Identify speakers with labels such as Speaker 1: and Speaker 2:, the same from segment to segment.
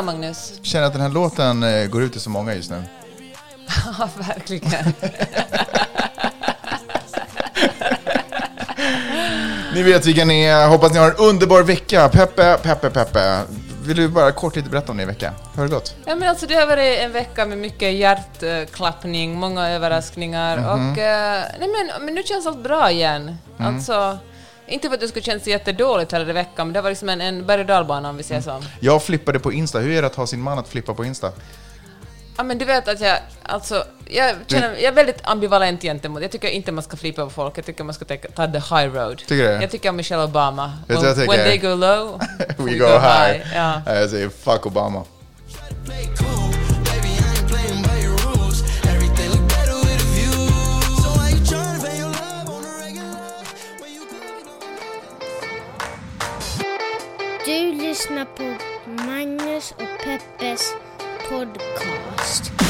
Speaker 1: Bra Magnus.
Speaker 2: Känner att den här låten eh, går ut till så många just nu.
Speaker 1: Ja, verkligen.
Speaker 2: Ni vet vilka ni är. Hoppas ni har en underbar vecka. Peppe, Peppe, Peppe. Vill du bara kort lite berätta om din vecka? Hur har det gått?
Speaker 1: Ja, men alltså, det har varit en vecka med mycket hjärtklappning, många överraskningar
Speaker 2: Mhm.
Speaker 1: och eh, nej, men, men nu känns allt bra igen.
Speaker 2: Mm.
Speaker 1: Alltså, inte för att det skulle kännas jättedåligt hela veckan, men det var liksom en, en berg och dalbana om vi säger så.
Speaker 2: Jag flippade på Insta. Hur är det att ha sin man att flippa på Insta?
Speaker 1: Ja, men du vet att jag, alltså, jag, känner, jag är väldigt ambivalent gentemot, jag tycker inte man ska flippa på folk, jag tycker man ska ta, ta the high road.
Speaker 2: Tycker du?
Speaker 1: Jag tycker om Michelle Obama.
Speaker 2: Du jag
Speaker 1: when,
Speaker 2: tycker?
Speaker 1: when they go low,
Speaker 2: We go high.
Speaker 1: Ja.
Speaker 2: Jag säger fuck Obama.
Speaker 3: Du lyssnar på Magnus och Peppes podcast.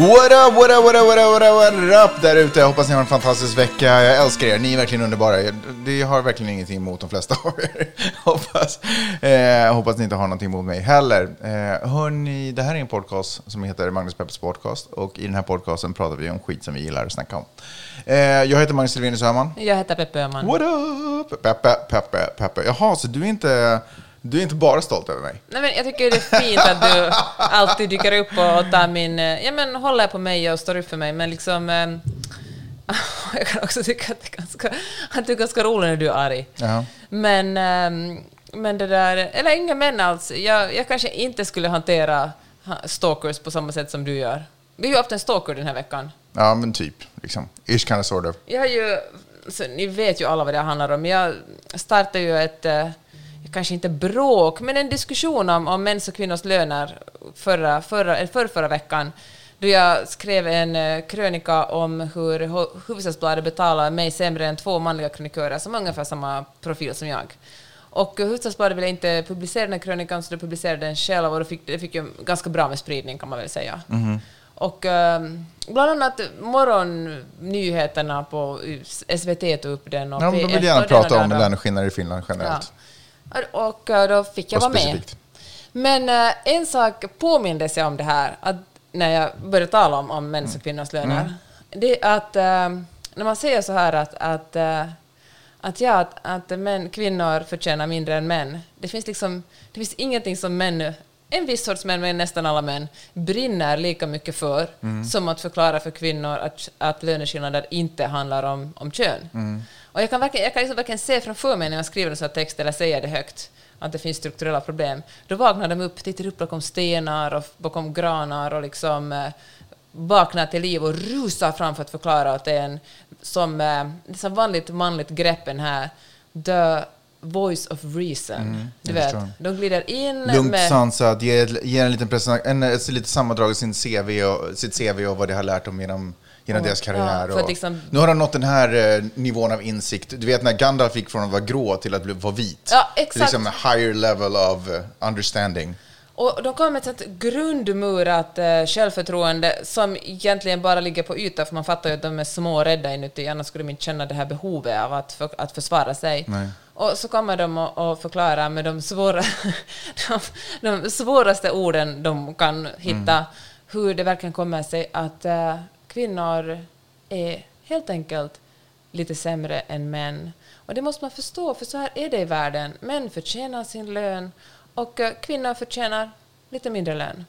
Speaker 2: What up, what up, what up, what up, what up, what up där ute. Jag hoppas ni har en fantastisk vecka. Jag älskar er. Ni är verkligen underbara. Det har verkligen ingenting emot de flesta av er. hoppas, eh, hoppas ni inte har någonting emot mig heller. Eh, hörni, det här är en podcast som heter Magnus Peppers podcast. Och i den här podcasten pratar vi om skit som vi gillar att snacka om. Eh, jag heter Magnus Silvenius Öhman.
Speaker 1: Jag heter Peppe Öhman.
Speaker 2: What up? Peppe, Peppe, Peppe. Jaha, så du är inte, du är inte bara stolt över mig?
Speaker 1: Nej, men jag tycker det är fint att du alltid dyker upp och, tar min... eh, Ja, men håller på mig och står upp för mig, men liksom... eh, jag kan också tycka att, det är ganska, att du är ganska rolig när du är arg.
Speaker 2: Ja.
Speaker 1: Men, ehm, men det där... Eller inga män alls. Jag, jag kanske inte skulle hantera ha- stalkers på samma sätt som du gör. Vi har ju haft en stalker den här veckan.
Speaker 2: Ja, men typ. Liksom. Ish kind of sort of.
Speaker 1: Jag har ju, så ni vet ju alla vad det handlar om. Jag startade ju ett, eh, kanske inte bråk, men en diskussion om, om mäns och kvinnors löner förra, förra, förra, förra veckan. Då jag skrev en eh, krönika om hur Hu- Hufvudstadsbladet betalar mig sämre än två manliga krönikörer som har ungefär samma profil som jag. Och Hufvudstadsbladet ville inte publicera den här krönikan så de publicerade den själv och det fick, det fick ju ganska bra med spridning kan man väl säga. Och ehm, bland annat morgonnyheterna på SVT tog upp den. Och
Speaker 2: Ja, de
Speaker 1: P1
Speaker 2: vill gärna prata om löneskillnader i Finland generellt.
Speaker 1: Ja. Och eh, då fick jag vara med. Men eh, en sak påmindes jag om det här, att när jag började tala om, om mäns och kvinnors löner. Det är att eh, när man säger så här att, att, att, ja, att, att män, kvinnor förtjänar mindre än män. Det finns, liksom, det finns ingenting som män, en viss sorts män, men nästan alla män, brinner lika mycket för som att förklara för kvinnor att, att löneskillnader inte handlar om, om kön. Och jag kan, verkligen, jag kan liksom verkligen se framför mig när jag skriver en sån här text eller säger det högt att det finns strukturella problem. Då vaknar de upp, tittar upp bakom stenar och bakom granar och liksom eh, vaknar till liv och rusar fram för att förklara att det är en som, eh, så vanligt manligt greppen här, the voice of reason. du
Speaker 2: jag
Speaker 1: vet,
Speaker 2: förstår.
Speaker 1: de glider in
Speaker 2: Lugnt
Speaker 1: med...
Speaker 2: sansat, ge, ge en liten presentation, en, ett litet sammandrag av sin CV och, sitt CV och vad de har lärt dem genom, genom
Speaker 1: Ja,
Speaker 2: deras karriär.
Speaker 1: att
Speaker 2: och,
Speaker 1: liksom-
Speaker 2: Nu har de nått den här eh, nivån av insikt. Du vet när Gandalf gick från att vara grå till att bli, vara vit.
Speaker 1: Ja, exakt.
Speaker 2: Liksom a higher level of eh, understanding.
Speaker 1: Och de kommer med ett sånt grundmurat eh, självförtroende som egentligen bara ligger på ytan, för man fattar ju att de är små och rädda inuti, annars skulle de inte känna det här behovet av att, för, att försvara sig.
Speaker 2: Nej.
Speaker 1: Och så kommer de och, och förklara med de, svåra, de, de svåraste orden de kan hitta hur det verkligen kommer sig att eh, kvinnor är helt enkelt lite sämre än män. Och det måste man förstå, för så här är det i världen. Män förtjänar sin lön och eh, kvinnor förtjänar lite mindre lön.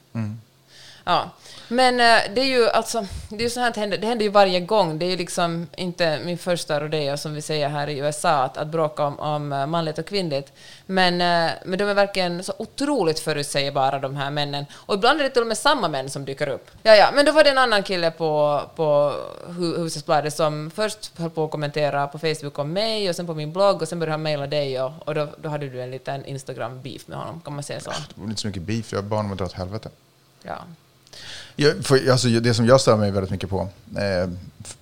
Speaker 1: Ja, men eh, det är ju alltså, det är så här att det händer, det händer ju varje gång. Det är ju liksom inte min första rodeo som vi säger här i USA, att, att bråka om, om eh, manligt och kvinnligt. Men, eh, men de är verkligen så otroligt förutsägbara de här männen. Och ibland är det till och med samma män som dyker upp. Ja, ja, men då var det en annan kille på, på Hu- Husesbladet som först höll på att kommentera på Facebook om mig och sen på min blogg och sen började han mejla dig och, och då, då hade du en liten Instagram-beef med honom, kan man säga så?
Speaker 2: Det var inte så mycket beef, jag bad honom att dra åt helvete.
Speaker 1: Ja.
Speaker 2: Jag, för, alltså, det som jag stör mig väldigt mycket på eh,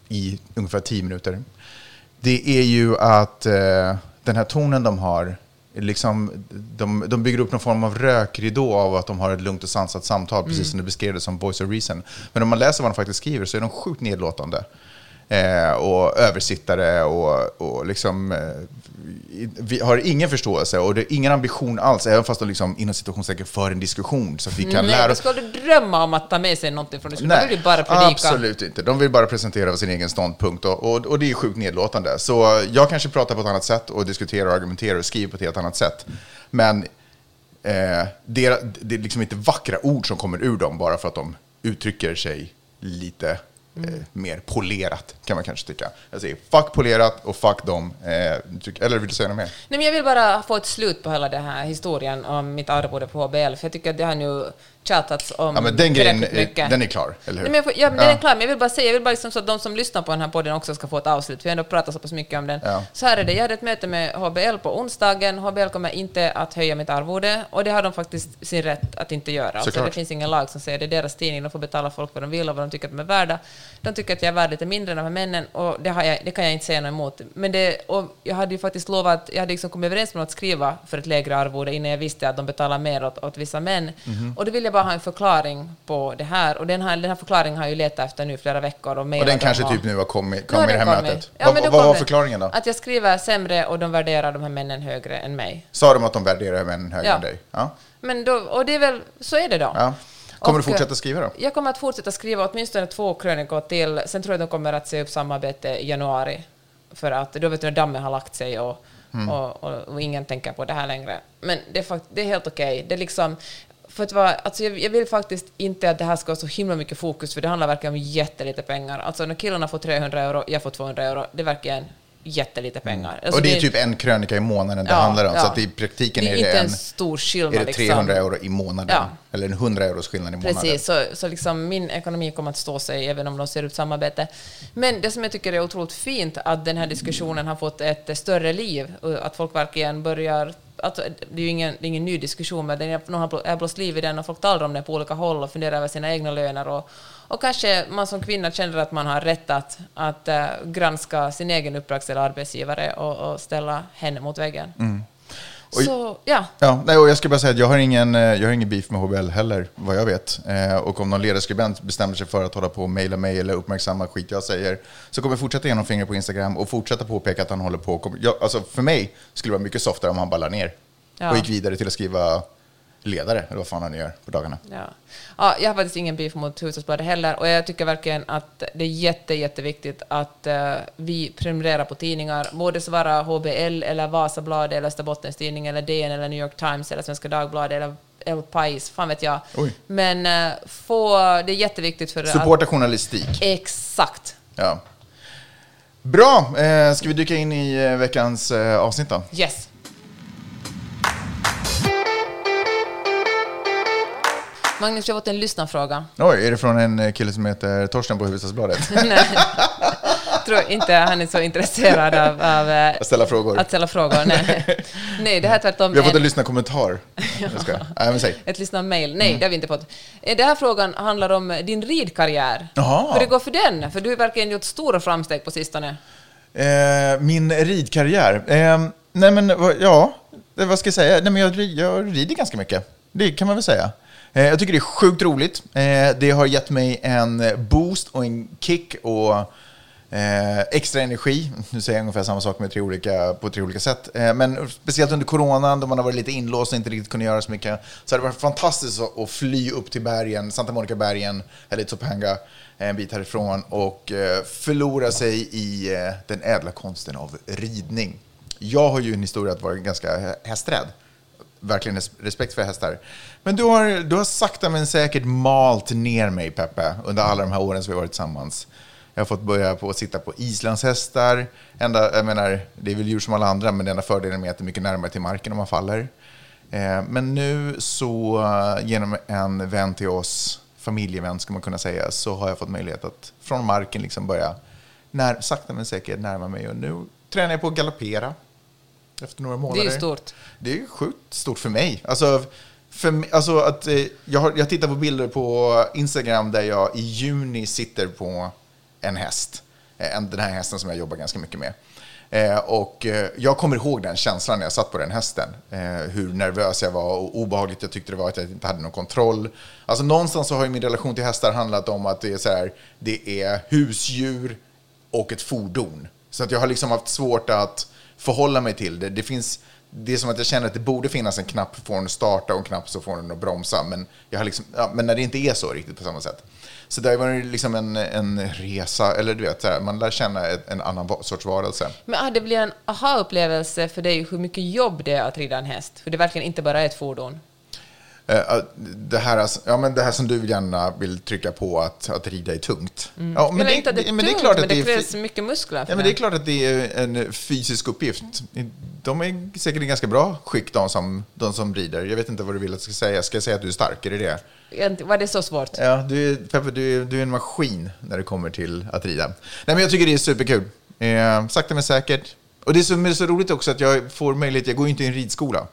Speaker 2: i ungefär tio minuter, det är ju att eh, den här tonen de har liksom, de, de bygger upp någon form av rökridå av att de har ett lugnt och sansat samtal, precis som du beskrev det som Voice of Reason. Men om man läser vad de faktiskt skriver så är de sjukt nedlåtande. Eh, och översittare och, och liksom, eh, vi har ingen förståelse och det är ingen ambition alls, även fast de liksom, inom situationstecken för en diskussion så att vi kan
Speaker 1: Nej,
Speaker 2: lära oss.
Speaker 1: ska du drömma om att ta med sig någonting från diskussionen? Du vill bara predika.
Speaker 2: absolut inte. De vill bara presentera sin egen ståndpunkt och, och, och det är sjukt nedlåtande. Så jag kanske pratar på ett annat sätt och diskuterar och argumenterar och skriver på ett helt annat sätt. Men eh, det, är, det är liksom inte vackra ord som kommer ur dem bara för att de uttrycker sig lite eh, mer polerat, kan man kanske tycka. Jag säger fuck polerat och fuck dem. Eh, eller vill du säga något mer?
Speaker 1: Nej, men jag vill bara få ett slut på hela den här historien om mitt arvode på HBL, för jag tycker att det har nu tjatats om
Speaker 2: Ja, men den grejen,
Speaker 1: mycket.
Speaker 2: den är klar, eller hur?
Speaker 1: Nej, men jag ja, men den
Speaker 2: Ja.
Speaker 1: är klar, men jag vill bara säga, jag vill bara liksom så att de som lyssnar på den här podden också ska få ett avslut, jag har ändå pratat så pass mycket om den.
Speaker 2: Ja.
Speaker 1: Så här är det, jag hade ett möte med HBL på onsdagen, HBL kommer inte att höja mitt arvode, och det har de faktiskt sin rätt att inte göra. Alltså,
Speaker 2: Såklart.
Speaker 1: det finns ingen lag som säger det är deras tidning, de får betala folk vad de vill och vad de tycker att de är värda. De tycker att jag är värd lite mindre än de här männen, och det, jag, det kan jag inte säga något emot. Men det, och jag hade ju faktiskt lovat, jag hade liksom kommit överens med dem att skriva för ett lägre arvode innan jag visste att de betalar mer åt, åt vissa män.
Speaker 2: Mhm.
Speaker 1: Och då vill jag bara ha en förklaring på det här, och den här, den här förklaringen har jag ju letat efter nu flera veckor och
Speaker 2: Och den kanske typ nu har kommit, kommit i det här
Speaker 1: kommit.
Speaker 2: mötet.
Speaker 1: Ja,
Speaker 2: vad vad var förklaringen då?
Speaker 1: Att jag skriver sämre och de värderar de här männen högre än mig.
Speaker 2: Sa de att de värderar männen högre
Speaker 1: Ja.
Speaker 2: än dig? Ja.
Speaker 1: Men då, och det är väl, så är det då.
Speaker 2: ja. Kommer
Speaker 1: Och,
Speaker 2: du fortsätta skriva då?
Speaker 1: Jag kommer att fortsätta skriva åtminstone två krönikor till. Sen tror jag att de kommer att se upp samarbete i januari. För att då vet du när dammen har lagt sig och,
Speaker 2: Mm.
Speaker 1: och, och, och ingen tänker på det här längre. Men det är, fakt- det är helt okej. Det är liksom... För att vara, alltså jag, jag vill faktiskt inte att det här ska ha så himla mycket fokus, för det handlar verkligen om jättelite pengar. Alltså när killarna får 300 euro, jag får 200 euro, det är verkligen jättelite pengar. Alltså
Speaker 2: Mm. och det är typ en krönika i månaden det
Speaker 1: Ja,
Speaker 2: handlar om.
Speaker 1: ja.
Speaker 2: Så att i praktiken
Speaker 1: det är
Speaker 2: är, det
Speaker 1: en,
Speaker 2: en,
Speaker 1: stor skillnad.
Speaker 2: är det
Speaker 1: liksom.
Speaker 2: 300 euro i månaden.
Speaker 1: Ja.
Speaker 2: Eller en 100 euros skillnad i månaden.
Speaker 1: Precis, så, så liksom min ekonomi kommer att stå sig även om de ser ut samarbete. Men det som jag tycker är otroligt fint att den här diskussionen har fått ett större liv, att folk verkligen börjar Alltså, det är ju ingen, det är ingen ny diskussion, men den är, någon har blåst liv i den och folk talar om den på olika håll och funderar över sina egna löner. Och, och kanske man som kvinna känner att man har rätt att, att äh, granska sin egen uppdrags eller arbetsgivare och, och ställa henne mot väggen.
Speaker 2: Mm. Och-
Speaker 1: Så, ja.
Speaker 2: Ja, nej, och jag ska bara säga att jag har ingen, eh, jag har ingen beef med HBL heller, vad jag vet. Eh, och om någon ledarskribent bestämmer sig för att hålla på och mejla mig eller uppmärksamma skit jag säger, så kommer jag fortsätta genom fingret på Instagram och fortsätta påpeka att han håller på. Jag, alltså för mig skulle det vara mycket softare om han bara la ner
Speaker 1: Ja.
Speaker 2: och gick vidare till att skriva ledare, eller vad fan han gör på dagarna.
Speaker 1: Ja. Ja, jag har faktiskt ingen beef mot Hufvudstadsbladet heller och jag tycker verkligen att det är jätte, jätteviktigt att eh, vi prenumererar på tidningar, både vara HBL eller Vasabladet eller Österbottens Tidning eller DN eller New York Times eller Svenska Dagbladet eller El Pais, fan vet jag.
Speaker 2: Oj.
Speaker 1: Men eh, få, det är jätteviktigt för
Speaker 2: Supporta journalistik.
Speaker 1: att... Exakt.
Speaker 2: Ja. Bra, eh, ska vi dyka in i eh, veckans eh, avsnitt då?
Speaker 1: Yes. Magnus, jag har fått en lyssnarfråga.
Speaker 2: Oj, är det från en eh, kille som heter Torsten på Hufvudstadsbladet?
Speaker 1: Nej. tror inte han är så intresserad av, av eh,
Speaker 2: Att ställa frågor.
Speaker 1: Att ställa frågor, nej. nej, det här är tvärtom
Speaker 2: Vi har fått en
Speaker 1: en,
Speaker 2: lyssnarkommentar. Jag ska. Nej, men säg.
Speaker 1: ett lyssnarmail. Nej, det har vi inte fått. Eh, Den här frågan handlar om din ridkarriär.
Speaker 2: Jaha.
Speaker 1: Hur det går för den? För du har verkligen gjort stora framsteg på sistone.
Speaker 2: Eh, min ridkarriär. Eh, nej men ja, vad ska jag säga? Nej, men jag, jag rider ganska mycket. Det kan man väl säga. Eh, jag tycker det är sjukt roligt. Eh, det har gett mig en boost och en kick och eh, extra energi. Nu säger jag ungefär samma sak med tre olika, på tre olika sätt. Men speciellt under coronan då man har varit lite inlåst och inte riktigt kunnat göra så mycket. Så har det varit fantastiskt att, fly upp till bergen, Santa Monica-bergen, eller Topanga, en bit härifrån och förlora sig i den ädla konsten av ridning. Jag har ju en historia att vara ganska hästrädd. Verkligen respekt för hästar. Men du har, du har sakta men säkert malt ner mig, Peppe, under alla de här åren som vi har varit tillsammans. Jag har fått börja på att sitta på islandshästar. Enda, jag menar, det är väl djur som alla andra, men den enda fördelen med att det är mycket närmare till marken om man faller. Eh, men nu så, eh, genom en vän till oss, familjevän ska man kunna säga, så har jag fått möjlighet att från marken liksom börja när, sakta men säkert närma mig. Och nu tränar jag på att galoppera efter några
Speaker 1: Det
Speaker 2: månader.
Speaker 1: är ju stort.
Speaker 2: Det är ju sjukt stort för mig. Alltså, för, alltså att, eh, jag, jag tittar på bilder på Instagram där jag i juni sitter på en häst. Eh, en- Den här hästen som jag jobbar ganska mycket med. Eh, och eh, jag kommer ihåg den känslan när jag satt på den hästen. Eh, hur nervös jag var och obehagligt jag tyckte det var att jag inte hade någon kontroll. Alltså någonstans så har ju min relation till hästar handlat om att det är så här, det är husdjur och ett fordon. Så att jag har liksom haft svårt att förhålla mig till det. Det finns, det är som att jag känner att det borde finnas en knapp för den att starta och en knapp så får den att bromsa. Men, jag har liksom, ja, men när det inte är så riktigt på samma sätt. Så det var liksom en, en resa, eller du vet, man lär känna en annan sorts varelse.
Speaker 1: Men ah, det blir en aha-upplevelse för dig hur mycket jobb det är att rida en häst. För det är verkligen inte bara ett fordon.
Speaker 2: Eh, Det här, alltså- ja, men det här som du gärna vill trycka på, att, att rida är tungt. Ja,
Speaker 1: Men
Speaker 2: men, det,
Speaker 1: inte det är
Speaker 2: men det är
Speaker 1: tungt,
Speaker 2: klart
Speaker 1: men
Speaker 2: att
Speaker 1: det
Speaker 2: det är...
Speaker 1: krävs mycket muskler
Speaker 2: Ja, men det är klart att det är en fysisk uppgift. De är säkert i ganska bra skick, de som, de som rider. Jag vet inte vad du vill att jag ska säga. Ska jag säga att du är stark? Är det det?
Speaker 1: Var det så svårt?
Speaker 2: Ja, du är, Peppe, du du är en maskin när det kommer till att rida. Nej, men jag tycker det är superkul. Eh, sakta men säkert. Och det men det är så roligt också att jag får möjlighet, jag går ju inte i en ridskola.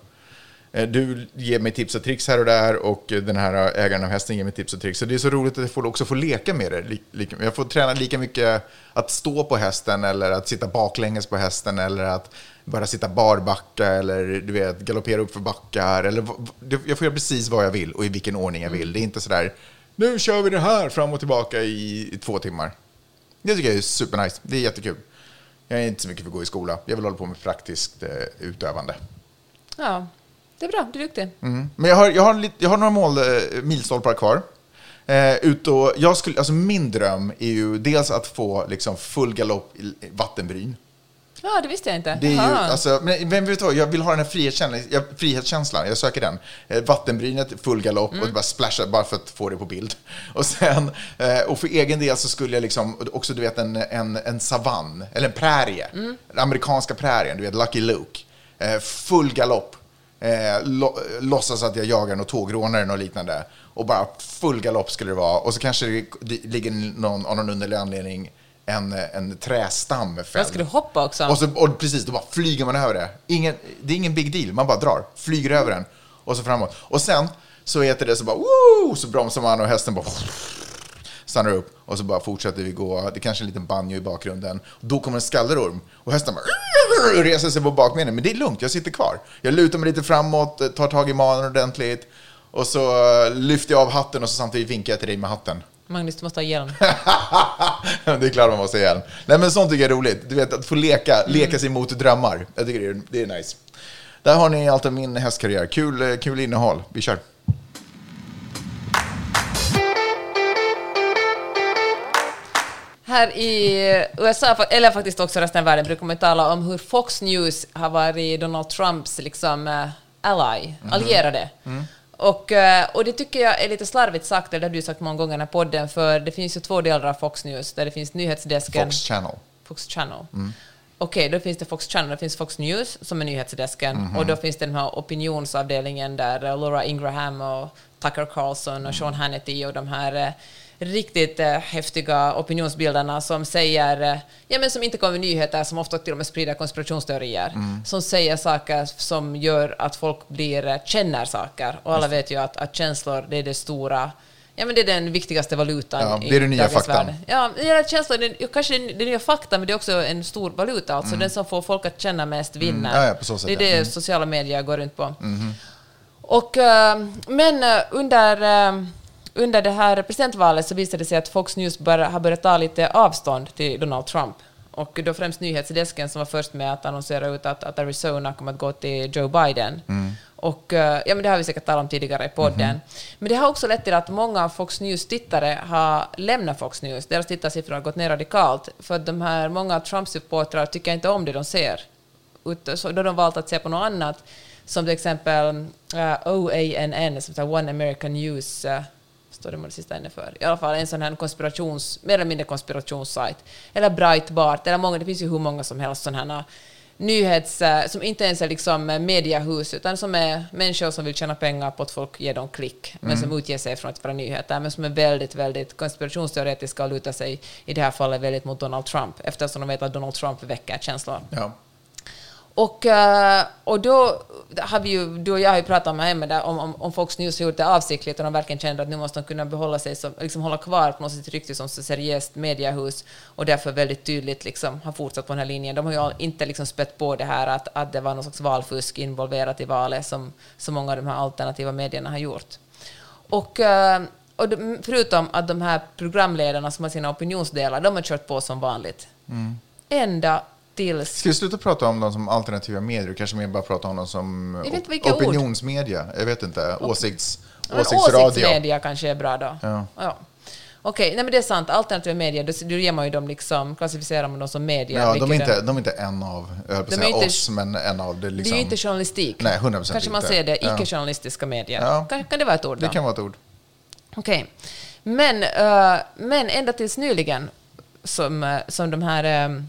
Speaker 2: Eh, Du ger mig tips och tricks här och där och den här ägaren av hästen ger mig tips och tricks. Så det är så roligt att jag får också få leka med det. Jag får träna lika mycket att stå på hästen eller att sitta baklänges på hästen eller att bara sitta barbacka eller du vet, galoppera upp för backar. Eller, jag får göra precis vad jag vill och i vilken ordning jag vill. Det är inte sådär, nu kör vi det här fram och tillbaka i, i två timmar. Det tycker jag är supernice. Det är jättekul. Jag är inte så mycket för att gå i skola. Jag vill hålla på med praktiskt eh, utövande.
Speaker 1: Ja, det är bra. Du är duktig.
Speaker 2: Mm. Men jag har, jag har, lite, jag har några mål, eh, milstolpar kvar. Eh, ut och, jag skulle, alltså min dröm är ju dels att få liksom, full galopp i vattenbryn.
Speaker 1: Ja, det visste jag inte.
Speaker 2: Det är ju, alltså, men vem vet vad, jag vill ha den här frihetskänslan, jag, frihetskänslan, jag söker den. Eh, vattenbrynet, full galopp
Speaker 1: Mm.
Speaker 2: och bara splasha bara för att få det på bild. Och sen, eh, och för egen del så skulle jag liksom, också du vet en, en, en savann, eller en prärie,
Speaker 1: Mm.
Speaker 2: den amerikanska prärien, du vet Lucky Luke. Eh, full galopp, eh, lo, låtsas att jag jagar någon tågrånare och liknande. Och bara full galopp skulle det vara. Och så kanske det, det ligger någon, av någon underlig anledning en, en trästam
Speaker 1: Jag
Speaker 2: fälld.
Speaker 1: skulle hoppa också.
Speaker 2: Och, så, och precis, då bara flyger man över det. Ingen, det är ingen big deal, man bara drar. Flyger över den och så framåt. Och sen så heter det så bara woo, så bromsar man och hästen bara stannar upp och så bara fortsätter vi gå. Det är kanske är en liten banjo i bakgrunden. Då kommer en skallerorm och hästen bara reser sig på bakbenen. Men det är lugnt, jag sitter kvar. Jag lutar mig lite framåt, tar tag i manen ordentligt och så eh, lyfter jag av hatten och så samtidigt vinkar jag till dig med hatten.
Speaker 1: Magnus, du måste ha hjälm.
Speaker 2: det är klart man måste säga. Nej, men sånt tycker jag är roligt. Du vet, att få leka, leka sig mot drömmar. Jag tycker det är, det är nice. Där har ni allt om min hästkarriär. Kul, eh, kul innehåll. Vi kör.
Speaker 1: Här i USA, eller faktiskt också resten av världen, brukar man tala om hur Fox News har varit Donald Trumps liksom, eh, ally,
Speaker 2: Mhm.
Speaker 1: allierade.
Speaker 2: Mm.
Speaker 1: Och, eh, och det tycker jag är lite slarvigt sagt, det har du sagt många gånger i den här podden, för det finns ju två delar av Fox News, där det finns nyhetsdesken...
Speaker 2: Fox Channel.
Speaker 1: Fox Channel. Okej, då finns det Fox Channel, det finns Fox News som är nyhetsdesken och då finns det den här opinionsavdelningen där eh, Laura Ingraham och Tucker Carlson och Sean Hannity och de här riktigt eh, häftiga opinionsbildarna som säger, eh, ja men som inte kommer med nyheter, som ofta till och med sprider konspirationsteorier, som säger saker som gör att folk blir, eh, känner saker. Och alla vet ju att, att känslor, det är det stora Ja, men det är den viktigaste valutan
Speaker 2: Ja, det är den nya faktan.
Speaker 1: värld. Ja, det är känslan, är kanske är nya fakta, men det är också en stor valuta. Alltså den som får folk att känna mest vinner.
Speaker 2: Mm. Ja, ja, sätt,
Speaker 1: det är det
Speaker 2: Mm.
Speaker 1: sociala medier går runt på. Och, eh, men eh, under, under det här presidentvalet så visade det sig att Fox News bör, har börjat ta lite avstånd till Donald Trump. Och då främst nyhetsdesken som var först med att annonsera ut att, att Arizona kommer att gå till Joe Biden. Och, eh, ja, men det har vi säkert talat om tidigare i podden. Men det har också lett till att många av Fox News-tittare har lämnat Fox News. Deras tittarsiffror har gått ner radikalt. För de här många Trump-supportrar tycker inte om det de ser. Ut- Så då har de valt att se på något annat, som till exempel uh, OANN, som heter One American News, uh, står sista inne för. I alla fall en sån här konspirations, mer eller mindre konspirationssajt. Eller Breitbart, eller många, det finns ju hur många som helst sådana här nyhets, eh, som inte ens är liksom eh, mediehus, utan som är människor som vill tjäna pengar på att folk ger dem klick, men som utger sig från att vara nyheter, men som är väldigt, väldigt konspirationsteoretiska och lutar sig i det här fallet väldigt mot Donald Trump, eftersom de vet att Donald Trump väcker känslor.
Speaker 2: Ja.
Speaker 1: Och, eh, och då har vi ju, du och jag har ju pratat om här hemma där, om, om, om Fox News har gjort det avsiktligt och de verkligen känner att nu måste de kunna behålla sig, som, liksom hålla kvar på något sätt rykte som så seriöst mediehus och därför väldigt tydligt liksom har fortsatt på den här linjen. De har ju inte liksom spett på det här att, att det var någon slags valfusk involverat i valet som så många av de här alternativa medierna har gjort. Och, eh, och de, förutom att de här programledarna som har sina opinionsdelar, de har kört på som vanligt. Ända tills...
Speaker 2: Ska vi sluta prata om dem som alternativa medier och kanske mer bara prata om dem som
Speaker 1: inte vilka ord.
Speaker 2: opinionsmedia? Jag vet inte. Åsikts,
Speaker 1: Men
Speaker 2: åsiktsradio.
Speaker 1: Åsiktsmedia kanske är bra då.
Speaker 2: Ja.
Speaker 1: Okej, nej men det är sant. Alternativa medier, då, då ger man ju dem liksom, klassificerar man dem som medier.
Speaker 2: Ja, de, är inte, de är inte en av, jag höll på att säga
Speaker 1: inte-
Speaker 2: oss, men en av det
Speaker 1: Det
Speaker 2: liksom.
Speaker 1: är ju inte journalistik.
Speaker 2: Nej, 100%
Speaker 1: Kanske man
Speaker 2: inte.
Speaker 1: ser det,
Speaker 2: Ja.
Speaker 1: icke-journalistiska medier.
Speaker 2: Ja.
Speaker 1: Kan, kan det vara ett ord då?
Speaker 2: Det kan vara ett ord.
Speaker 1: Okej. Men, eh, men ända tills nyligen, som, eh, som de här...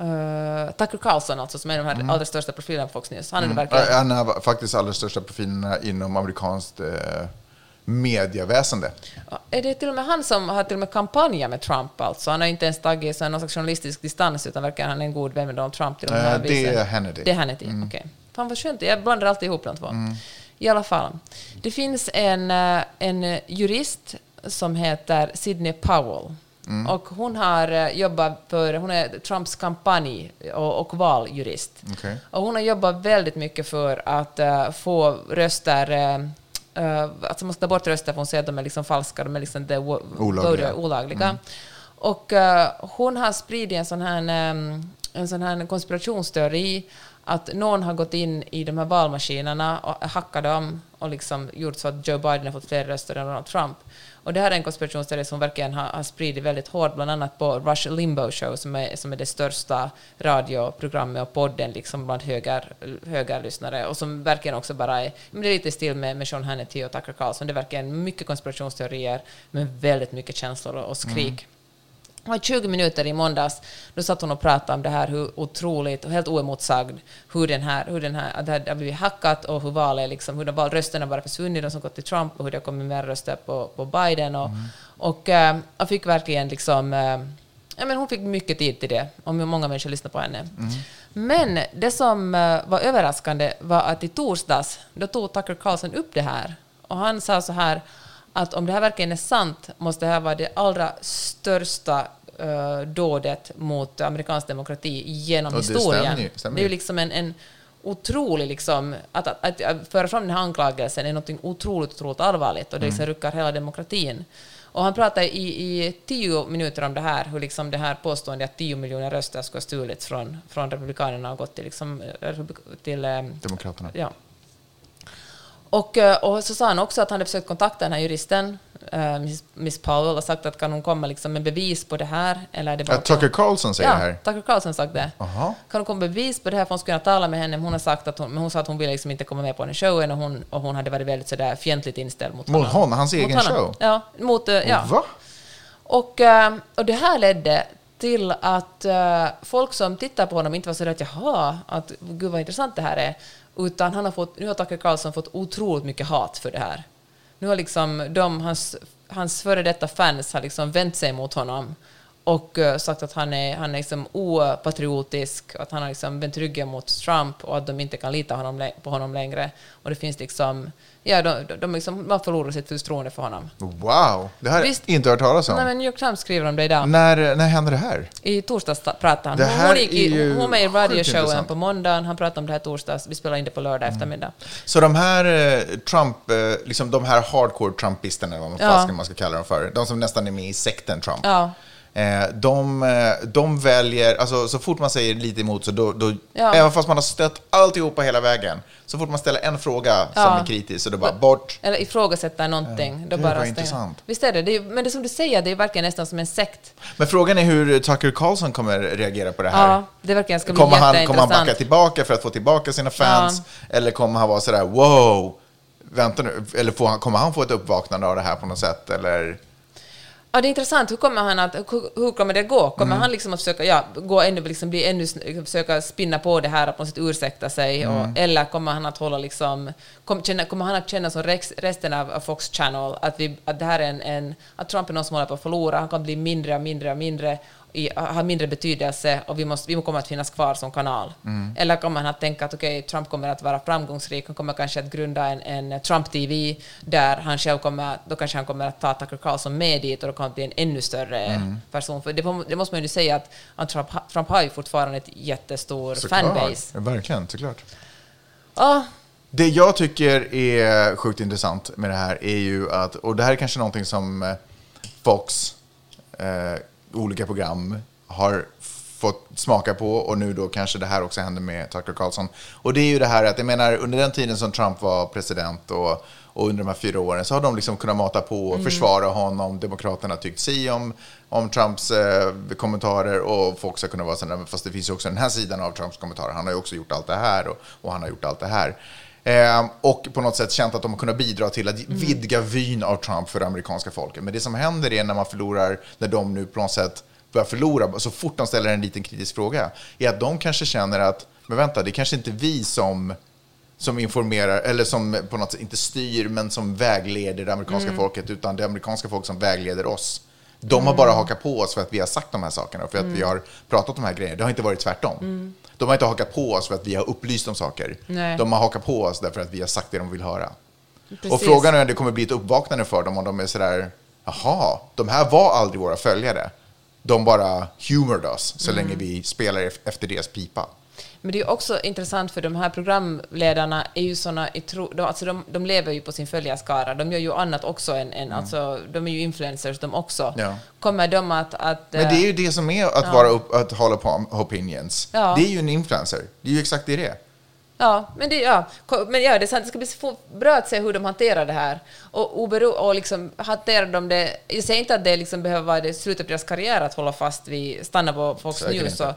Speaker 1: Uh, Tucker Carlson, alltså, som är de här
Speaker 2: Mm.
Speaker 1: allra största profilerna på Fox News. Han är det verkligen...
Speaker 2: Han är faktiskt allra största profilerna inom amerikanskt eh, medieväsende.
Speaker 1: Är det till och med han som har till och med kampanjat med Trump? Alltså? Han har inte ens tagit någon slags journalistisk distans, utan verkar han är en god vän med Donald Trump. Till och med
Speaker 2: Eh, det är Hannity.
Speaker 1: Det är Hannity, okej. Fan vad skönt, jag blandar alltid ihop de två. I alla fall, det finns en, eh, en jurist som heter Sidney Powell. Och hon har eh, jobbat för, hon är Trumps kampanj och, och valjurist.
Speaker 2: Okej.
Speaker 1: Och hon har jobbat väldigt mycket för att eh, få röster, uh, uh, alltså man ska ta bort röster för hon säger att de är liksom falska, de är liksom the
Speaker 2: Olagliga.
Speaker 1: olagliga. Och eh, hon har spridit en sån här, em, en sån här konspirationsteori att någon har gått in i de här valmaskinerna och hackat dem och liksom gjort så att Joe Biden har fått fler röster än Donald Trump. Och det här är en konspirationsteori som verkligen har, har spridit väldigt hårt, bland annat på Rush Limbo Show, som är, som är det största radioprogrammet och podden liksom bland höger, högerlyssnare, och som verkligen också bara är, men det är lite i stil med, med Sean Hannity och Tucker Carlson, det är verkligen mycket konspirationsteorier, men väldigt mycket känslor och, skrik. Mm var 20 minuter i måndags, då satt hon och pratade om det här, hur otroligt och helt oemotsagd, hur den här, hur den här, det här har blivit hackat och hur valet liksom, hur de val, rösterna bara försvunnit, de som gått till Trump och hur det har kommit mer röster på, på Biden och, och eh, jag fick verkligen liksom, eh, ja men hon fick mycket tid till det, och många människor lyssnade på henne. Men det som eh, var överraskande var att i torsdags, då tog Tucker Carlson upp det här, och han sa så här, att om det här verkligen är sant måste det här vara det allra största uh, dådet mot amerikansk demokrati genom
Speaker 2: Och det
Speaker 1: historien.
Speaker 2: stämmer ju, stämmer
Speaker 1: det är ju liksom en, en otrolig... Liksom, att, att, att, att föra fram den här anklagelsen är något otroligt, otroligt allvarligt och det liksom ruckar hela demokratin. Och han pratade i, i tio minuter om det här, hur liksom det här påståendet att tio miljoner röster skulle ha stulits från, från republikanerna och gått till, liksom, eh, till eh,
Speaker 2: Demokraterna.
Speaker 1: Ja. Och, eh, och så sa han också att han hade försökt kontakta den här juristen, eh, Miss, Miss Powell, och sagt att kan hon komma liksom med bevis på det här? Eller är det bara
Speaker 2: Att Tucker Carlson säger
Speaker 1: ja,
Speaker 2: det här.
Speaker 1: Tucker Carlson sagt det.
Speaker 2: Jaha.
Speaker 1: Kan hon komma med bevis på det här? För hon skulle kunna tala med henne. Men hon har sagt att hon, men hon sa att hon ville liksom inte komma med på den showen och hon, och hon hade varit väldigt sådär fientligt inställd mot,
Speaker 2: Mot honom, hans egen
Speaker 1: honom.
Speaker 2: show?
Speaker 1: Ja, mot, eh, ja.
Speaker 2: Va?
Speaker 1: Och, och det här ledde till att folk som tittar på honom inte var så att jaha, att gud vad intressant det här är, utan han har fått, nu har Tucker Carlson fått otroligt mycket hat för det här. Nu har liksom de, hans, hans före detta fans har liksom vänt sig mot honom och eh, sagt att han är, han är liksom opatriotisk, att han har liksom vänt ryggen mot Trump och att de inte kan lita honom, på honom längre. Och det finns liksom, ja, de, de, liksom, man förlorar sitt förtroende för honom.
Speaker 2: Wow, det här har
Speaker 1: Visst.
Speaker 2: jag inte hört talas om.
Speaker 1: Nej, men New York Times skriver om det idag.
Speaker 2: När, när hände det här?
Speaker 1: I torsdags ta- pratade han.
Speaker 2: Det här
Speaker 1: hon, gick i, hon var med i radioshowen på måndagen. Han pratade om det här torsdags. Vi spelar in det på lördag
Speaker 2: Mm.
Speaker 1: eftermiddag.
Speaker 2: Så de här eh, Trump, eh, liksom de här hardcore Trumpisterna, vad
Speaker 1: Ja.
Speaker 2: fasken man ska kalla dem för, de som nästan är med i sekten Trump.
Speaker 1: Ja.
Speaker 2: Eh, de, eh, de väljer, alltså så fort man säger lite emot så då, då
Speaker 1: Ja.
Speaker 2: även fast man har stött alltihopa hela vägen, så fort man ställer en fråga som
Speaker 1: Ja.
Speaker 2: är kritisk så då bara bort.
Speaker 1: Eller ifrågasätter någonting. då
Speaker 2: Gud,
Speaker 1: bara
Speaker 2: intressant.
Speaker 1: Visst är det. det är, men det som du säger, det är verkligen nästan som en sekt.
Speaker 2: Men frågan är hur Tucker Carlson kommer reagera på det här.
Speaker 1: Ja, det verkligen ska bli
Speaker 2: Kommer han, kommer han backa tillbaka för att få tillbaka sina fans? Eller kommer han vara sådär, wow, vänta nu, eller får han, kommer han få ett uppvaknande av det här på något sätt? Eller?
Speaker 1: Ja, det är intressant. Hur kommer, han att, hur, kommer det gå? Kommer
Speaker 2: Mm.
Speaker 1: han liksom att försöka, ja, gå ännu, liksom bli ännu, försöka spinna på det här och på något sätt ursäkta sig?
Speaker 2: Mm.
Speaker 1: Och, eller kommer han att hålla liksom, kom, känna, kommer han att känna som resten av, av Fox Channel, att, vi, att det här är en, en, att Trump är någon som håller på att förlora, han kan bli mindre och mindre och mindre, i, har mindre betydelse och vi, måste, vi kommer att finnas kvar som kanal. Eller kommer han att tänka att okej, Trump kommer att vara framgångsrik, han kommer kanske att grunda en, en Trump-TV där han själv kommer, då kanske han kommer att ta Tucker Carlson med dit och då kommer att bli en ännu större person. För det, det måste man ju säga att, att Trump, Trump har ju fortfarande ett jättestor fanbase.
Speaker 2: Ja, verkligen, såklart.
Speaker 1: Ja,
Speaker 2: Det jag tycker är sjukt intressant med det här är ju att, och det här är kanske någonting som eh, Fox, eh, olika program, har fått smaka på och nu då kanske det här också händer med Tucker Carlson. Och det är ju det här att, jag menar, under den tiden som Trump var president och, och under de här fyra åren så har de liksom kunnat mata på och försvara honom. Demokraterna har tyckt si om, om Trumps eh, kommentarer och Fox har kunnat vara sådär, fast det finns ju också den här sidan av Trumps kommentarer. Han har ju också gjort allt det här och, och han har gjort allt det här. Eh, och på något sätt känt att de har kunnat bidra till att vidga vyn av Trump för det amerikanska folket. Men det som händer är när man förlorar, när de nu på något sätt börjar förlora, så fort de ställer en liten kritisk fråga, är att de kanske känner att, men vänta, det är kanske inte vi som som informerar, eller som på något sätt inte styr, men som vägleder det amerikanska folket, utan det amerikanska folk som vägleder oss. De har bara hakat på oss för att vi har sagt de här sakerna, för att vi har pratat om de här grejerna. Det har inte varit tvärtom. De har inte hakat på oss för att vi har upplyst om saker.
Speaker 1: Nej.
Speaker 2: De har hakat på oss därför att vi har sagt det de vill höra.
Speaker 1: precis.
Speaker 2: Och frågan är om det kommer bli ett uppvaknande för dem om de är sådär, jaha, de här var aldrig våra följare. De bara humored oss så länge vi spelar ef- efter deras pipa.
Speaker 1: Men det är också intressant för de här programledarna är ju såna de, alltså de, de lever ju på sin följarskara. De gör ju annat också än, än alltså, de är ju influencers de också.
Speaker 2: Ja.
Speaker 1: Kommer de att... att
Speaker 2: Men det är ju
Speaker 1: eh,
Speaker 2: det som är att vara upp, att hålla på opinions.
Speaker 1: Ja.
Speaker 2: Det är ju en influencer. Det är ju exakt det det är.
Speaker 1: Ja, men det, ja, men ja, det är sant. Det ska bli bra att se hur de hanterar det här. Och, obero, och liksom, hanterar de det... Jag säger inte att det liksom behöver vara det slutet på deras karriär att hålla fast vid, stanna på Fox News. Och,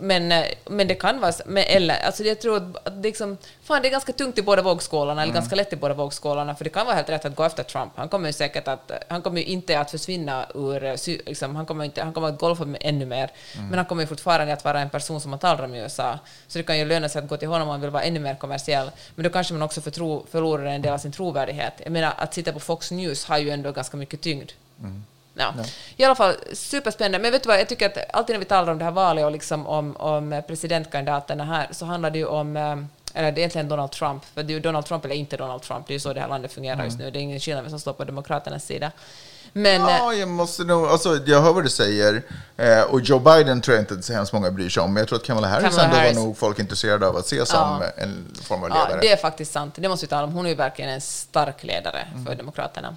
Speaker 1: men, eh, men det kan vara... Men, eller, alltså jag tror att det, liksom, fan, det är ganska tungt i båda vågskålarna,
Speaker 2: Mm.
Speaker 1: eller ganska lätt i båda vågskålarna, för det kan vara helt rätt att gå efter Trump. Han kommer ju säkert att... Han kommer ju inte att försvinna ur... eh, Liksom, han, kommer inte, han kommer att golfa ännu mer,
Speaker 2: Mm.
Speaker 1: men han kommer ju fortfarande att vara en person som man talar om i USA. Så det kan ju löna sig att gå till honom om man vill vara ännu mer kommersiell. Men då kanske man också förtro, förlorar en del av sin trovärdighet. Jag menar, att sitta på Fox News har ju ändå ganska mycket tyngd. Ja. I alla fall superspännande. Men vet du vad, jag tycker att alltid när vi talar om det här valet och liksom om, om presidentkandidaterna här så handlar det ju om eh, eller det är egentligen Donald Trump, för det är ju Donald Trump eller inte Donald Trump, det är ju så det här landet fungerar just nu. Det är ingen skillnad vem som står på Demokraternas sida. Men, eh,
Speaker 2: Ja, jag måste nog, alltså, jag hör vad du säger. Eh, och Joe Biden tror jag inte så hemskt många bryr sig om. Men jag tror att Kamala Harris
Speaker 1: Kamala
Speaker 2: ändå
Speaker 1: Harris.
Speaker 2: var nog folk intresserade av att se som en form av
Speaker 1: Ja,
Speaker 2: ledare.
Speaker 1: det är faktiskt sant. Det måste vi tala om. Hon är ju verkligen en stark ledare för Demokraterna.